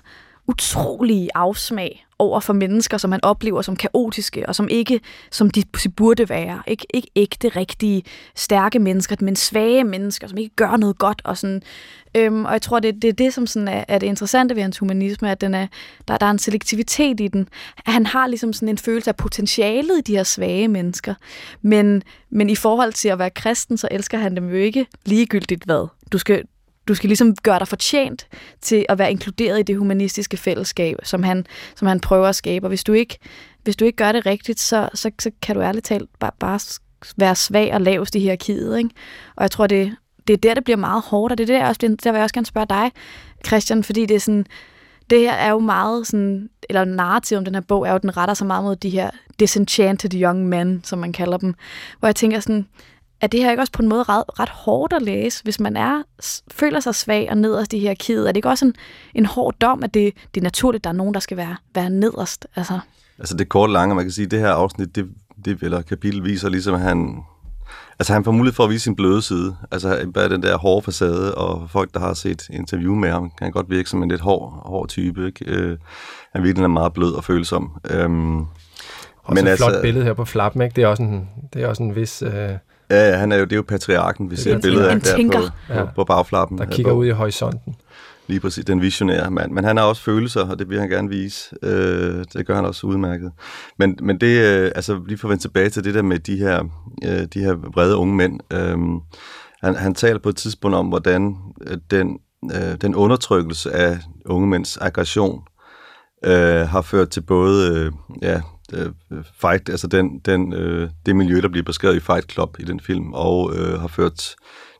utrolige afsmag over for mennesker, som han oplever som kaotiske, og som ikke, som de burde være. Ikke, ikke ægte, rigtige, stærke mennesker, men svage mennesker, som ikke gør noget godt. Og, sådan. Øhm, og jeg tror, det, det er det, som sådan er, er det interessante ved hans humanisme, at den er, der, der er en selektivitet i den. Han har ligesom sådan en følelse af potentialet i de her svage mennesker. Men, men i forhold til at være kristen, så elsker han dem jo ikke ligegyldigt hvad. Du skal, du skal ligesom gøre dig fortjent til at være inkluderet i det humanistiske fællesskab, som han, som han prøver at skabe. Og hvis du ikke, hvis du ikke gør det rigtigt, så, så, så kan du ærligt talt bare, bare være svag og lavest i hierarkiet. Ikke? Og jeg tror, det, det er der, det bliver meget hårdt, og det er der, også, der vil jeg også gerne spørge dig, Christian, fordi det er sådan, det her er jo meget sådan, eller narrativ om den her bog, er jo, den retter sig meget mod de her disenchanted young men, som man kalder dem. Hvor jeg tænker sådan, er det her ikke også på en måde ret, ret hårdt at læse, hvis man er føler sig svag og nederst i hierarkiet? Er det ikke også en, en hård dom, at det, det er naturligt, at der er nogen, der skal være, være nederst? Altså. altså det korte lange, man kan sige, det her afsnit, det, det eller kapitel viser ligesom, at han, altså han får mulighed for at vise sin bløde side. Altså bare den der hårde facade, og folk, der har set interview med ham, kan godt virke som en lidt hård, hård type. Ikke? Øh, han virkelig er meget blød og følsom. Øhm, også men et altså, flot billede her på flappen, ikke? Det er også en, det er også en vis... Øh Ja, ja, han er jo, det er jo patriarken, vi ser et billede af der på, på, på bagflappen. Der kigger på, ud i horisonten. Lige præcis, den visionære mand. Men han har også følelser, og det vil han gerne vise. Øh, det gør han også udmærket. Men, men det, øh, altså lige for at vende tilbage til det der med de her, øh, de her vrede unge mænd. Øh, han, han taler på et tidspunkt om, hvordan øh, den, øh, den undertrykkelse af unge mænds aggression øh, har ført til både øh, ja, øh, fight, altså den, den, øh, det miljø, der bliver beskrevet i Fight Club i den film, og øh, har ført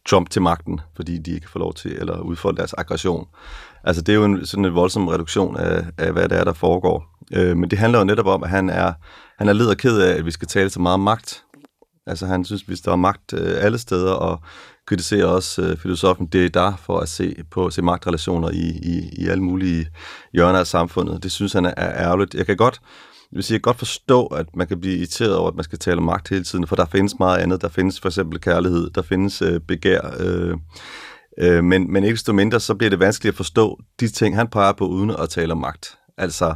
Trump til magten, fordi de ikke får lov til eller udfolde deres aggression. Altså det er jo en, sådan en voldsom reduktion af, af, hvad det er, der foregår. Øh, men det handler jo netop om, at han er, han er led og ked af, at vi skal tale så meget magt. Altså han synes, hvis der er magt øh, alle steder, og kritiserer også øh, filosofen der for at se på se magtrelationer i, i, i alle mulige hjørner af samfundet. Det synes han er, er ærgerligt. Jeg kan godt det vil sige, jeg kan godt forstå, at man kan blive irriteret over, at man skal tale om magt hele tiden, for der findes meget andet. Der findes for eksempel kærlighed, der findes øh, begær, øh, øh, men, men ikke desto mindre, så bliver det vanskeligt at forstå de ting, han peger på, uden at tale om magt. Altså,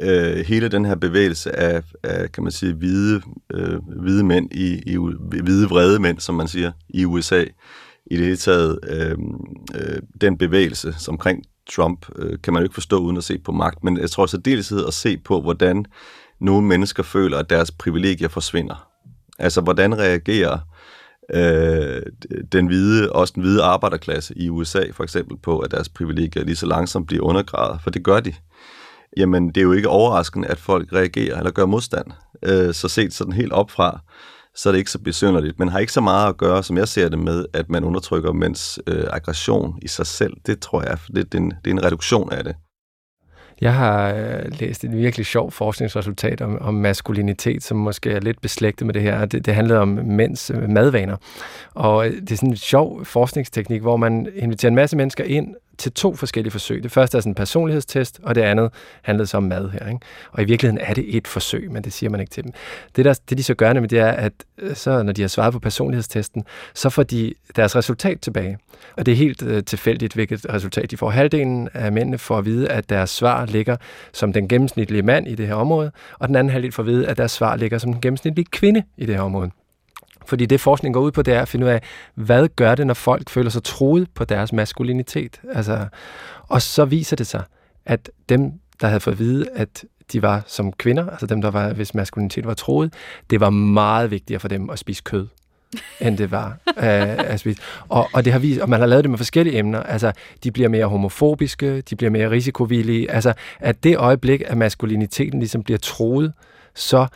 øh, hele den her bevægelse af, af kan man sige, hvide, øh, hvide mænd, i, i, hvide vrede mænd, som man siger, i USA, i det hele taget, øh, øh, den bevægelse som omkring Trump øh, kan man jo ikke forstå uden at se på magt, men jeg tror så dels at se på, hvordan nogle mennesker føler, at deres privilegier forsvinder. Altså, hvordan reagerer øh, den hvide, også den hvide arbejderklasse i USA for eksempel på, at deres privilegier lige så langsomt bliver undergravet, for det gør de. Jamen, det er jo ikke overraskende, at folk reagerer eller gør modstand. Øh, så set sådan helt op fra, så er det ikke så besynderligt, men har ikke så meget at gøre, som jeg ser det med, at man undertrykker mænds øh, aggression i sig selv. Det tror jeg, det, det, er en, det er en reduktion af det. Jeg har øh, læst et virkelig sjovt forskningsresultat om, om maskulinitet, som måske er lidt beslægtet med det her. Det, det handlede om mænds øh, madvaner. Og øh, det er sådan en sjov forskningsteknik, hvor man inviterer en masse mennesker ind, til to forskellige forsøg. Det første er sådan en personlighedstest, og det andet handlede så om mad her. Ikke? Og i virkeligheden er det et forsøg, men det siger man ikke til dem. Det, der, det de så gør nemlig, det er, at øh, så, når de har svaret på personlighedstesten, så får de deres resultat tilbage. Og det er helt øh, tilfældigt, hvilket resultat de får. Halvdelen af mændene får at vide, at deres svar ligger som den gennemsnitlige mand i det her område, og den anden halvdel får at vide, at deres svar ligger som den gennemsnitlige kvinde i det her område. Fordi det forskning går ud på, det er at finde ud af, hvad gør det, når folk føler sig troet på deres maskulinitet? Altså, og så viser det sig, at dem, der havde fået at vide, at de var som kvinder, altså dem, der var, hvis maskulinitet var troet, det var meget vigtigere for dem at spise kød end det var øh, at spise. Og, og, det har vist, og man har lavet det med forskellige emner. Altså, de bliver mere homofobiske, de bliver mere risikovillige. Altså, at det øjeblik, at maskuliniteten ligesom bliver troet, så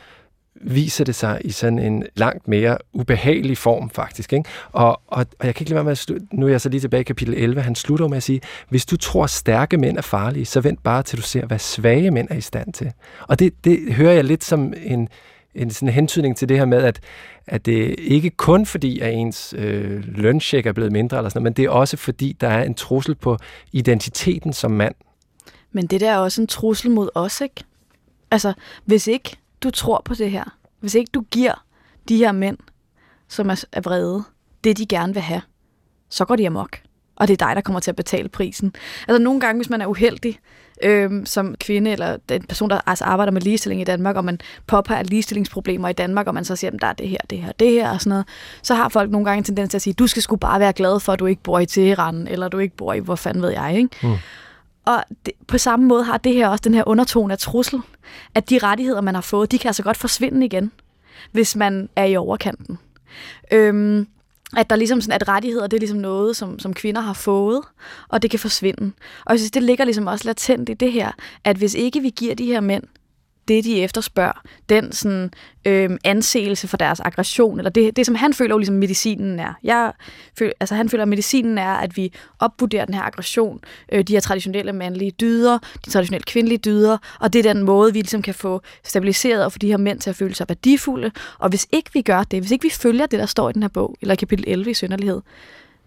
viser det sig i sådan en langt mere ubehagelig form, faktisk. Ikke? Og, og, og jeg kan ikke lade være med at slutte, nu er jeg så lige tilbage i kapitel 11, han slutter med at sige, hvis du tror, stærke mænd er farlige, så vent bare til du ser, hvad svage mænd er i stand til. Og det, det hører jeg lidt som en, en sådan hentydning til det her med, at, at det ikke kun fordi, at ens øh, lønsjek er blevet mindre, eller sådan noget, men det er også fordi, der er en trussel på identiteten som mand. Men det der er også en trussel mod os, ikke? Altså, hvis ikke du tror på det her, hvis ikke du giver de her mænd, som er, er vrede, det de gerne vil have, så går de amok. og det er dig, der kommer til at betale prisen. Altså nogle gange, hvis man er uheldig øh, som kvinde, eller en person, der altså arbejder med ligestilling i Danmark, og man påpeger ligestillingsproblemer i Danmark, og man så siger, at der er det her, det her, det her, og sådan noget, så har folk nogle gange en tendens til at sige, du skal sgu bare være glad for, at du ikke bor i Teheran, eller du ikke bor i, hvor fanden ved jeg, ikke? Mm. Og det, på samme måde har det her også den her undertone af trussel, at de rettigheder, man har fået, de kan altså godt forsvinde igen, hvis man er i overkanten. Øhm, at der ligesom sådan, at rettigheder, det er ligesom noget, som, som kvinder har fået, og det kan forsvinde. Og jeg synes, det ligger ligesom også latent i det her, at hvis ikke vi giver de her mænd det, de efterspørger, den sådan, øh, anseelse for deres aggression, eller det, det som han føler jo ligesom medicinen er. Jeg føler, altså han føler, at medicinen er, at vi opvurderer den her aggression, øh, de her traditionelle mandlige dyder, de traditionelle kvindelige dyder, og det er den måde, vi ligesom kan få stabiliseret og få de her mænd til at føle sig værdifulde. Og hvis ikke vi gør det, hvis ikke vi følger det, der står i den her bog, eller kapitel 11 i synderlighed,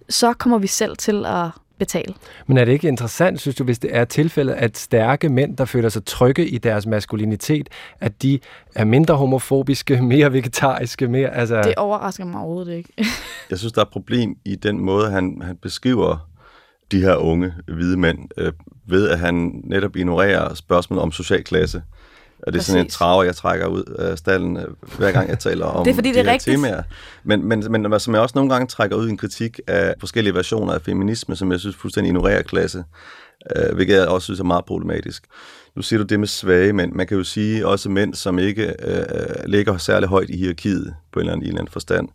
så kommer vi selv til at betale. Men er det ikke interessant, synes du, hvis det er tilfældet, at stærke mænd, der føler sig trygge i deres maskulinitet, at de er mindre homofobiske, mere vegetariske, mere... Altså... Det overrasker mig overhovedet ikke. jeg synes, der er et problem i den måde, han, han beskriver de her unge hvide mænd, øh, ved at han netop ignorerer spørgsmålet om social klasse. Og det er Præcis. sådan en traver, jeg trækker ud af stallen, øh, hver gang jeg taler om det er, fordi, de det er rigtigt. temaer. Men, men, men som jeg også nogle gange trækker ud i en kritik af forskellige versioner af feminisme, som jeg synes fuldstændig ignorerer klasse, øh, hvilket jeg også synes er meget problematisk. Nu siger du det med svage mænd. Man kan jo sige også mænd, som ikke øh, ligger særlig højt i hierarkiet på en eller anden, en eller anden forstand.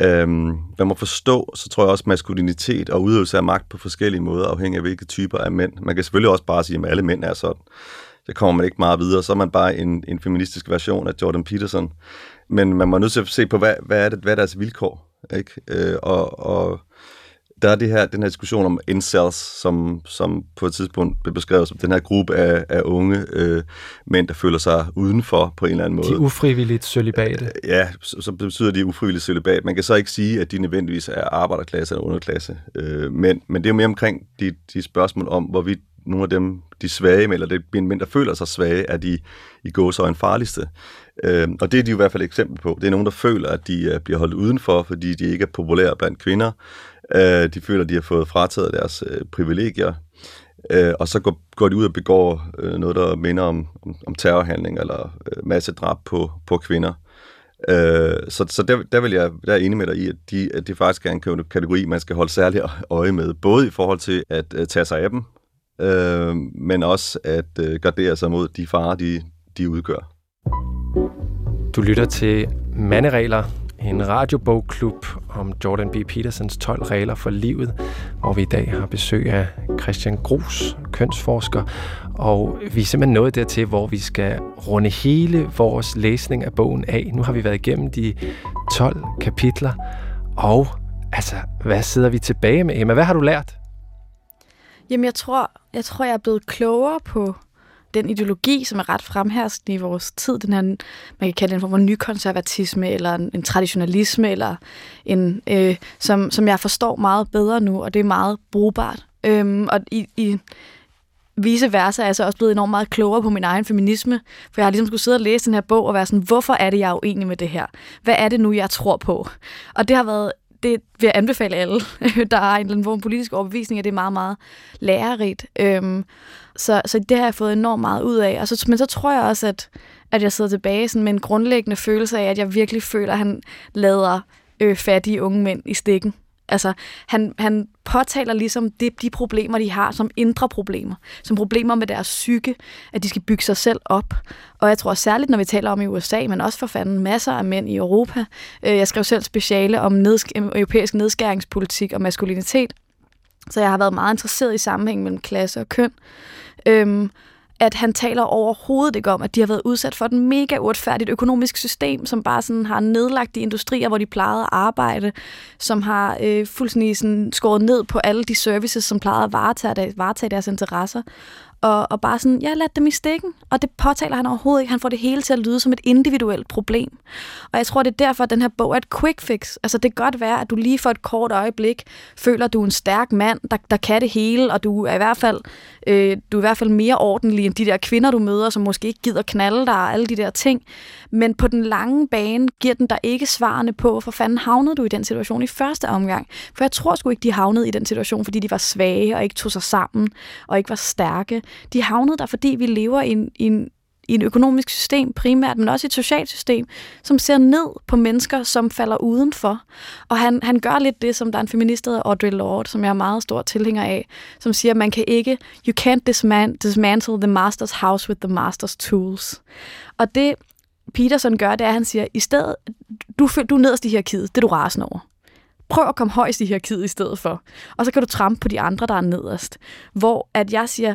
Øhm, man må forstå, så tror jeg også maskulinitet og udøvelse af magt på forskellige måder, afhængig af hvilke typer af mænd. Man kan selvfølgelig også bare sige, at alle mænd er sådan så kommer man ikke meget videre. Så er man bare en, en feministisk version af Jordan Peterson. Men man må nødt til at se på, hvad, hvad er det, hvad er deres vilkår? Ikke? Øh, og, og der er det her, den her diskussion om incels, som, som på et tidspunkt blev beskrevet som den her gruppe af, af unge øh, mænd, der føler sig udenfor på en eller anden måde. De ufrivilligt cølibate. Øh, ja, så, så betyder de ufrivilligt cølibat. Man kan så ikke sige, at de nødvendigvis er arbejderklasse eller underklasse øh, mænd, men det er jo mere omkring de, de spørgsmål om, hvorvidt nogle af dem, de svage, eller det er mænd, der føler sig svage, er de i gåsøjne farligste. Øh, og det er de jo i hvert fald et eksempel på. Det er nogen, der føler, at de uh, bliver holdt udenfor, fordi de ikke er populære blandt kvinder. Øh, de føler, at de har fået frataget deres øh, privilegier. Øh, og så går, går de ud og begår øh, noget, der minder om, om, om terrorhandling eller øh, massedrab på, på kvinder. Øh, så så der, der vil jeg der er enig med dig i, at, de, at det faktisk er en kategori, man skal holde særlig øje med. Både i forhold til at øh, tage sig af dem, øh, men også at øh, gardere sig mod de farer, de, de udgør. Du lytter til Manderegler, en radiobogklub om Jordan B. Petersons 12 regler for livet, hvor vi i dag har besøg af Christian Grus, kønsforsker, og vi er simpelthen nået dertil, hvor vi skal runde hele vores læsning af bogen af. Nu har vi været igennem de 12 kapitler, og altså, hvad sidder vi tilbage med, Emma? Hvad har du lært? Jamen, jeg tror, jeg tror, jeg er blevet klogere på den ideologi, som er ret fremherskende i vores tid, den her, man kan kalde den for en nykonservatisme, eller en, en traditionalisme, eller en, øh, som, som jeg forstår meget bedre nu, og det er meget brugbart. Øhm, og i, i vice versa er jeg så også blevet enormt meget klogere på min egen feminisme, for jeg har ligesom skulle sidde og læse den her bog og være sådan, hvorfor er det, jeg er uenig med det her? Hvad er det nu, jeg tror på? Og det har været det vil jeg anbefale alle, der har en eller anden form politisk overbevisning, at det er meget, meget lærerigt. Øhm, så, så det har jeg fået enormt meget ud af. Og så, men så tror jeg også, at, at jeg sidder tilbage sådan med en grundlæggende følelse af, at jeg virkelig føler, at han lader øh, fattige unge mænd i stikken. Altså, han, han påtaler ligesom de, de problemer, de har, som indre problemer. Som problemer med deres psyke, at de skal bygge sig selv op. Og jeg tror særligt, når vi taler om i USA, men også for fanden masser af mænd i Europa. Øh, jeg skrev selv speciale om nedsk- europæisk nedskæringspolitik og maskulinitet. Så jeg har været meget interesseret i sammenhængen mellem klasse og køn. Øhm, at han taler overhovedet ikke om, at de har været udsat for et mega uretfærdigt økonomisk system, som bare sådan har nedlagt de industrier, hvor de plejede at arbejde, som har øh, fuldstændig sådan skåret ned på alle de services, som plejede at varetage, varetage deres interesser og, og bare sådan, jeg lader dem i stikken. Og det påtaler han overhovedet ikke. Han får det hele til at lyde som et individuelt problem. Og jeg tror, det er derfor, at den her bog er et quick fix. Altså, det kan godt være, at du lige for et kort øjeblik føler, at du er en stærk mand, der, der kan det hele, og du er i hvert fald, øh, du er i hvert fald mere ordentlig, end de der kvinder, du møder, som måske ikke gider knalde dig og alle de der ting. Men på den lange bane giver den der ikke svarene på, hvorfor fanden havnede du i den situation i første omgang. For jeg tror sgu ikke, de havnede i den situation, fordi de var svage og ikke tog sig sammen og ikke var stærke. De havnede der, fordi vi lever i en, i en i et økonomisk system primært, men også et socialt system, som ser ned på mennesker, som falder udenfor. Og han, han gør lidt det, som der er en feminist, der Audre Lorde, som jeg er meget stor tilhænger af, som siger, at man kan ikke, you can't disman, dismantle the master's house with the master's tools. Og det Peterson gør, det er, at han siger, i stedet, du, du er nederst i hierarkiet, det er du rasende over. Prøv at komme højst i hierarkiet i stedet for. Og så kan du trampe på de andre, der er nederst. Hvor at jeg siger,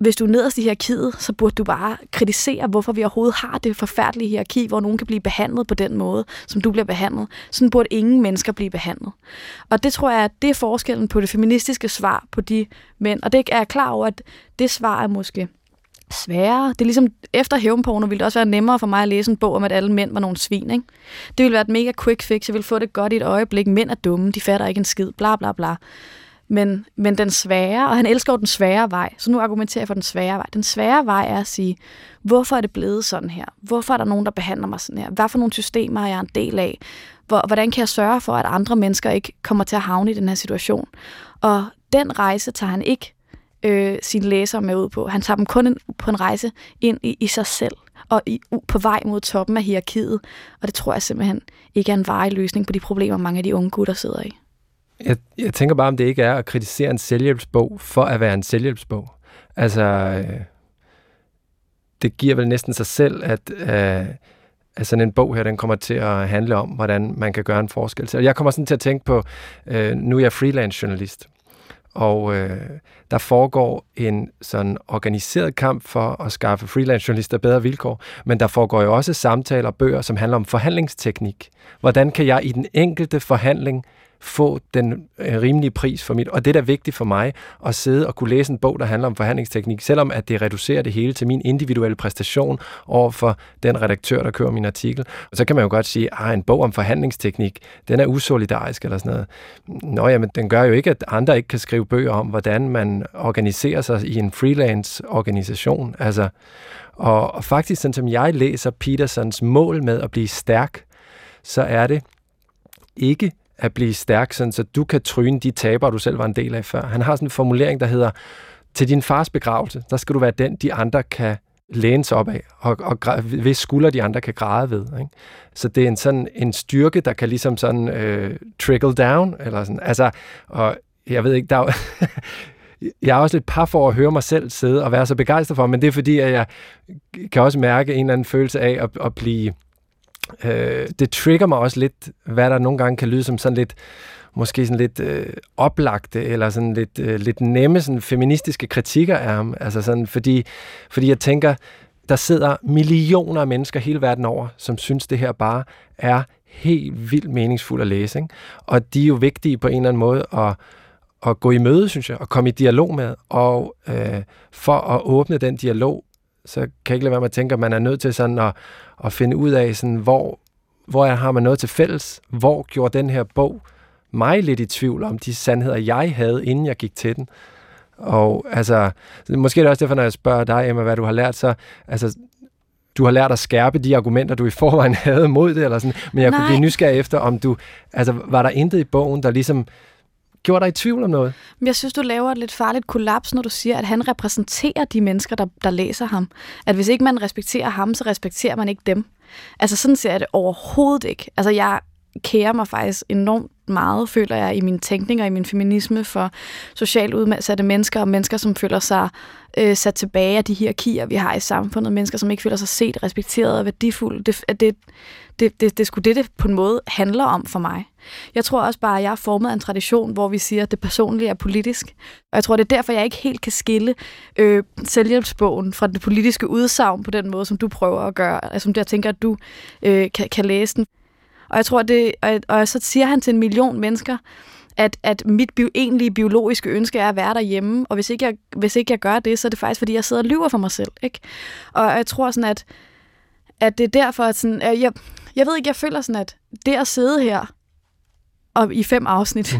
hvis du er nederst i hierarkiet, så burde du bare kritisere, hvorfor vi overhovedet har det forfærdelige hierarki, hvor nogen kan blive behandlet på den måde, som du bliver behandlet. Sådan burde ingen mennesker blive behandlet. Og det tror jeg, at det er forskellen på det feministiske svar på de mænd. Og det er jeg klar over, at det svar er måske sværere. Det er ligesom, efter hævnporno ville det også være nemmere for mig at læse en bog om, at alle mænd var nogle svin. Ikke? Det ville være et mega quick fix. Jeg ville få det godt i et øjeblik. Mænd er dumme, de fatter ikke en skid, bla bla bla men, men den svære, og han elsker jo den svære vej, så nu argumenterer jeg for den svære vej. Den svære vej er at sige, hvorfor er det blevet sådan her? Hvorfor er der nogen, der behandler mig sådan her? Hvad for nogle systemer er jeg en del af? Hvor, hvordan kan jeg sørge for, at andre mennesker ikke kommer til at havne i den her situation? Og den rejse tager han ikke øh, sine læsere med ud på. Han tager dem kun på en rejse ind i, i sig selv og i, på vej mod toppen af hierarkiet. Og det tror jeg simpelthen ikke er en varig løsning på de problemer, mange af de unge gutter sidder i. Jeg, jeg tænker bare, om det ikke er at kritisere en selvhjælpsbog for at være en selvhjælpsbog. Altså, øh, det giver vel næsten sig selv, at, øh, at sådan en bog her, den kommer til at handle om, hvordan man kan gøre en forskel. Så jeg kommer sådan til at tænke på, øh, nu er jeg freelance journalist, og øh, der foregår en sådan organiseret kamp for at skaffe freelance journalister bedre vilkår, men der foregår jo også samtaler og bøger, som handler om forhandlingsteknik. Hvordan kan jeg i den enkelte forhandling få den øh, rimelige pris for mit. Og det er da vigtigt for mig at sidde og kunne læse en bog, der handler om forhandlingsteknik, selvom at det reducerer det hele til min individuelle præstation over for den redaktør, der kører min artikel. Og så kan man jo godt sige, at en bog om forhandlingsteknik, den er usolidarisk eller sådan noget. Nå ja, men den gør jo ikke, at andre ikke kan skrive bøger om, hvordan man organiserer sig i en freelance-organisation. Altså, og, og faktisk, sådan som jeg læser Petersons mål med at blive stærk, så er det ikke at blive stærk, sådan, så du kan tryne de taber, du selv var en del af før. Han har sådan en formulering, der hedder, til din fars begravelse, der skal du være den, de andre kan læne sig op af, og, og hvis skulder de andre kan græde ved. Ikke? Så det er en sådan en styrke, der kan ligesom sådan øh, trickle down, eller sådan. Altså, og jeg ved ikke, der er jeg er også lidt par for at høre mig selv sidde og være så begejstret for, men det er fordi, at jeg kan også mærke en eller anden følelse af at, at blive øh, det trigger mig også lidt, hvad der nogle gange kan lyde som sådan lidt, måske sådan lidt øh, oplagte, eller sådan lidt, øh, lidt nemme sådan feministiske kritikker af ham. Altså sådan, fordi, fordi jeg tænker, der sidder millioner af mennesker hele verden over, som synes, det her bare er helt vildt meningsfuld at læse. Ikke? Og de er jo vigtige på en eller anden måde at, at gå i møde, synes jeg, og komme i dialog med. Og øh, for at åbne den dialog, så kan jeg ikke lade være med at tænke, at man er nødt til sådan at, at finde ud af, sådan, hvor, hvor har man noget til fælles? Hvor gjorde den her bog mig lidt i tvivl om de sandheder, jeg havde, inden jeg gik til den? Og altså, måske er det også derfor, når jeg spørger dig, Emma, hvad du har lært, så altså, du har lært at skærpe de argumenter, du i forvejen havde mod det, eller sådan. men jeg Nej. kunne blive nysgerrig efter, om du, altså, var der intet i bogen, der ligesom gjorde dig i tvivl om noget? Jeg synes, du laver et lidt farligt kollaps, når du siger, at han repræsenterer de mennesker, der, der læser ham. At hvis ikke man respekterer ham, så respekterer man ikke dem. Altså sådan ser jeg det overhovedet ikke. Altså jeg kærer mig faktisk enormt meget, føler jeg, i min tænkning og i min feminisme for socialt udsatte mennesker og mennesker, som føler sig øh, sat tilbage af de hierarkier, vi har i samfundet. Mennesker, som ikke føler sig set, respekteret og værdifulde. Det, det, det, det, det skulle det, det på en måde handler om for mig. Jeg tror også bare, at jeg er formet af en tradition, hvor vi siger, at det personlige er politisk. Og jeg tror, det er derfor, jeg ikke helt kan skille øh, selvhjælpsbogen fra det politiske udsagn på den måde, som du prøver at gøre. Altså, som jeg tænker, at du øh, kan, kan læse den. Og jeg tror, det, og, og så siger han til en million mennesker, at, at mit bio, egentlige biologiske ønske er at være derhjemme, og hvis ikke, jeg, hvis ikke jeg gør det, så er det faktisk, fordi jeg sidder og lyver for mig selv. Ikke? Og jeg tror sådan, at, at det er derfor, at sådan, jeg, jeg ved ikke, jeg føler sådan, at det at sidde her og i fem afsnit,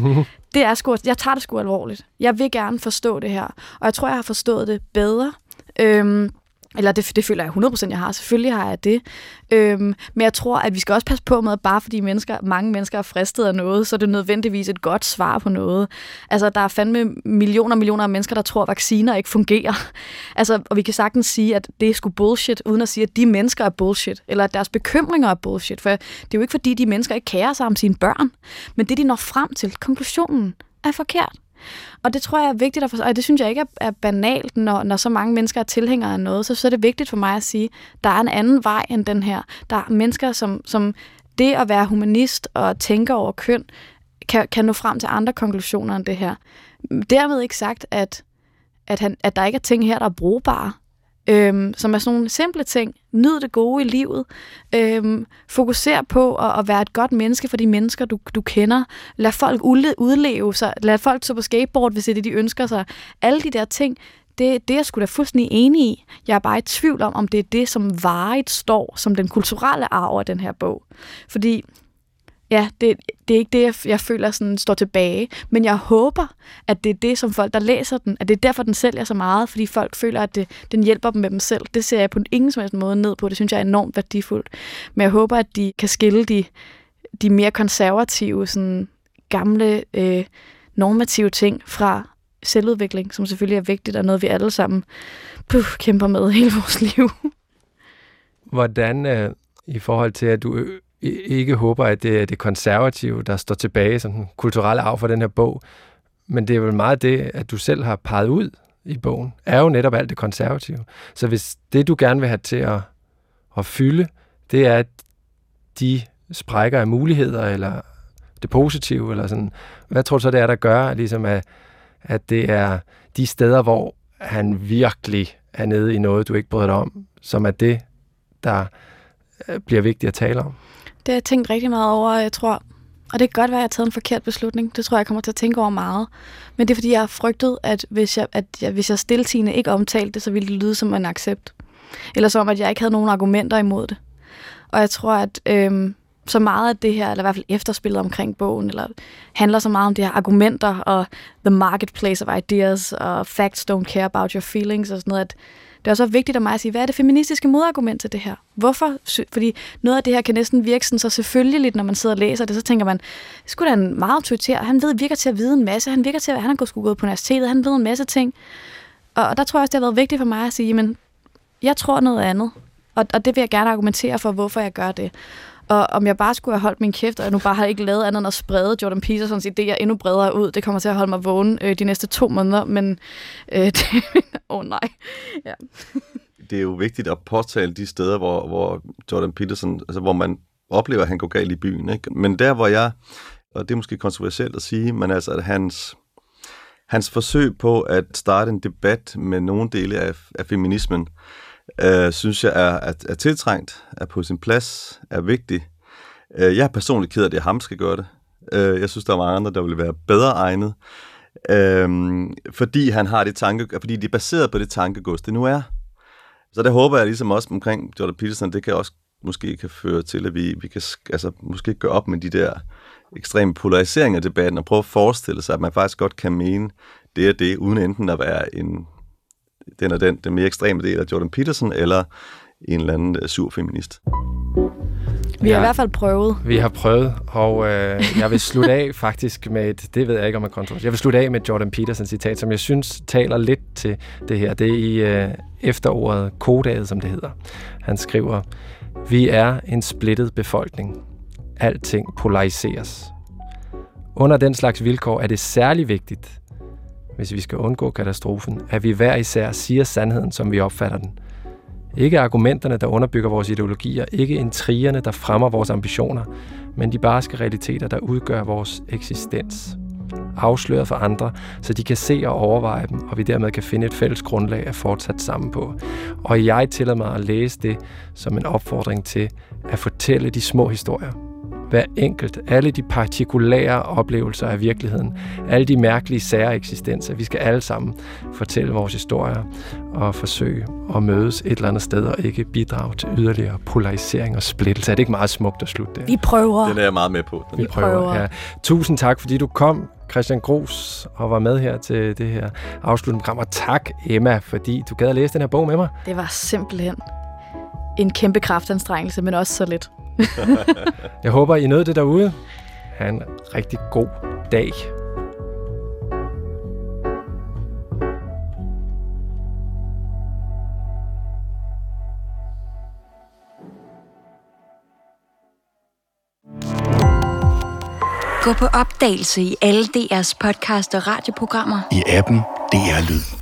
det er sgu, jeg tager det sgu alvorligt. Jeg vil gerne forstå det her, og jeg tror, jeg har forstået det bedre Øhm, eller det, det føler jeg 100% jeg har. Selvfølgelig har jeg det. Øhm, men jeg tror, at vi skal også passe på med, at bare fordi mennesker, mange mennesker er fristet af noget, så er det nødvendigvis et godt svar på noget. Altså, der er fandme millioner og millioner af mennesker, der tror, at vacciner ikke fungerer. Altså, og vi kan sagtens sige, at det er sgu bullshit, uden at sige, at de mennesker er bullshit, eller at deres bekymringer er bullshit. For det er jo ikke, fordi de mennesker ikke kærer sig om sine børn, men det, de når frem til, konklusionen, er forkert. Og det tror jeg er vigtigt at forstå, og det synes jeg ikke er, banalt, når, når så mange mennesker er tilhængere af noget, så, så er det vigtigt for mig at sige, der er en anden vej end den her. Der er mennesker, som, som det at være humanist og tænke over køn, kan, kan nå frem til andre konklusioner end det her. Dermed ikke sagt, at, at, han, at der ikke er ting her, der er brugbare øhm, som er sådan nogle simple ting. Nyd det gode i livet. Øhm, fokuser på at, at være et godt menneske for de mennesker, du, du kender. Lad folk udleve sig. Lad folk stå på skateboard, hvis det er det, de ønsker sig. Alle de der ting, det, det er jeg sgu da fuldstændig enig i. Jeg er bare i tvivl om, om det er det, som varigt står som den kulturelle arv af den her bog. Fordi Ja, det, det er ikke det, jeg, jeg føler sådan står tilbage. Men jeg håber, at det er det, som folk, der læser den, at det er derfor, den sælger så meget, fordi folk føler, at det, den hjælper dem med dem selv. Det ser jeg på ingen som helst måde ned på. Det synes jeg er enormt værdifuldt. Men jeg håber, at de kan skille de, de mere konservative, sådan gamle, øh, normative ting fra selvudvikling, som selvfølgelig er vigtigt og noget, vi alle sammen puh, kæmper med hele vores liv. Hvordan øh, i forhold til, at du ikke håber, at det er det konservative, der står tilbage som den kulturelle arv for den her bog. Men det er vel meget det, at du selv har peget ud i bogen, er jo netop alt det konservative. Så hvis det, du gerne vil have til at, at fylde, det er de sprækker af muligheder, eller det positive, eller sådan, hvad tror du så, det er, der gør, ligesom at, at det er de steder, hvor han virkelig er nede i noget, du ikke bryder dig om, som er det, der øh, bliver vigtigt at tale om? Det har jeg tænkt rigtig meget over, jeg tror. Og det kan godt være, at jeg har taget en forkert beslutning. Det tror jeg, jeg kommer til at tænke over meget. Men det er, fordi jeg har frygtet, at hvis jeg, at jeg, hvis jeg stiltigende ikke omtalte det, så ville det lyde som en accept. Eller som, at jeg ikke havde nogen argumenter imod det. Og jeg tror, at øhm, så meget af det her, eller i hvert fald efterspillet omkring bogen, eller handler så meget om de her argumenter og the marketplace of ideas og facts don't care about your feelings og sådan noget, at det er også vigtigt at mig at sige, hvad er det feministiske modargument til det her? Hvorfor? Fordi noget af det her kan næsten virke sådan så selvfølgeligt, når man sidder og læser det, så tænker man, skulle da en meget autoritær, han ved, virker til at vide en masse, han virker til at, han har gået på universitetet, han ved en masse ting. Og, og der tror jeg også, det har været vigtigt for mig at sige, men jeg tror noget andet, og, og det vil jeg gerne argumentere for, hvorfor jeg gør det. Og om jeg bare skulle have holdt min kæft, og jeg nu bare har ikke lavet andet end at sprede Jordan Petersons idéer endnu bredere ud, det kommer til at holde mig vågen øh, de næste to måneder, men øh, det, oh, nej. Ja. det er jo vigtigt at påtale de steder, hvor, hvor Jordan Peterson, altså hvor man oplever, at han går galt i byen. Ikke? Men der, hvor jeg, og det er måske kontroversielt at sige, men altså, at hans, hans forsøg på at starte en debat med nogle dele af, af feminismen, øh, øh, synes jeg er, er, er tiltrængt, er på sin plads, er vigtig. Øh, jeg er personligt ked af, at det ham skal gøre det. Øh, jeg synes, der er mange andre, der ville være bedre egnet. Øh, fordi han har det tanke, fordi det er baseret på det tankegods, det nu er. Så der håber jeg ligesom også omkring Jordan Peterson, det kan også måske kan føre til, at vi, vi kan altså, måske gøre op med de der ekstreme polariseringer af debatten, og prøve at forestille sig, at man faktisk godt kan mene det og det, uden enten at være en den er den, den mere ekstreme del af Jordan Peterson, eller en eller anden uh, sur feminist. Vi har ja, i hvert fald prøvet. Vi har prøvet, og øh, jeg vil slutte af faktisk med et, det ved jeg ikke om er kontroversielt, jeg vil slutte af med Jordan Peterson citat, som jeg synes taler lidt til det her. Det er i øh, efterordet kodaget, som det hedder. Han skriver, vi er en splittet befolkning. Alting polariseres. Under den slags vilkår er det særlig vigtigt, hvis vi skal undgå katastrofen, at vi hver især siger sandheden, som vi opfatter den. Ikke argumenterne, der underbygger vores ideologier, ikke intrigerne, der fremmer vores ambitioner, men de barske realiteter, der udgør vores eksistens. Afsløret for andre, så de kan se og overveje dem, og vi dermed kan finde et fælles grundlag at fortsætte sammen på. Og jeg tillader mig at læse det som en opfordring til at fortælle de små historier hver enkelt, alle de partikulære oplevelser af virkeligheden, alle de mærkelige sære eksistenser. Vi skal alle sammen fortælle vores historier og forsøge at mødes et eller andet sted og ikke bidrage til yderligere polarisering og splittelse. Er det ikke meget smukt at slutte det? Vi prøver. Den er jeg meget med på. Den Vi prøver. Ja. Tusind tak, fordi du kom, Christian Gros, og var med her til det her afsluttende program. Og tak, Emma, fordi du gad at læse den her bog med mig. Det var simpelthen en kæmpe kraftanstrengelse, men også så lidt. Jeg håber, I nåede det derude. Ha' en rigtig god dag. Gå på opdagelse i alle DR's podcast og radioprogrammer. I appen DR Lyd.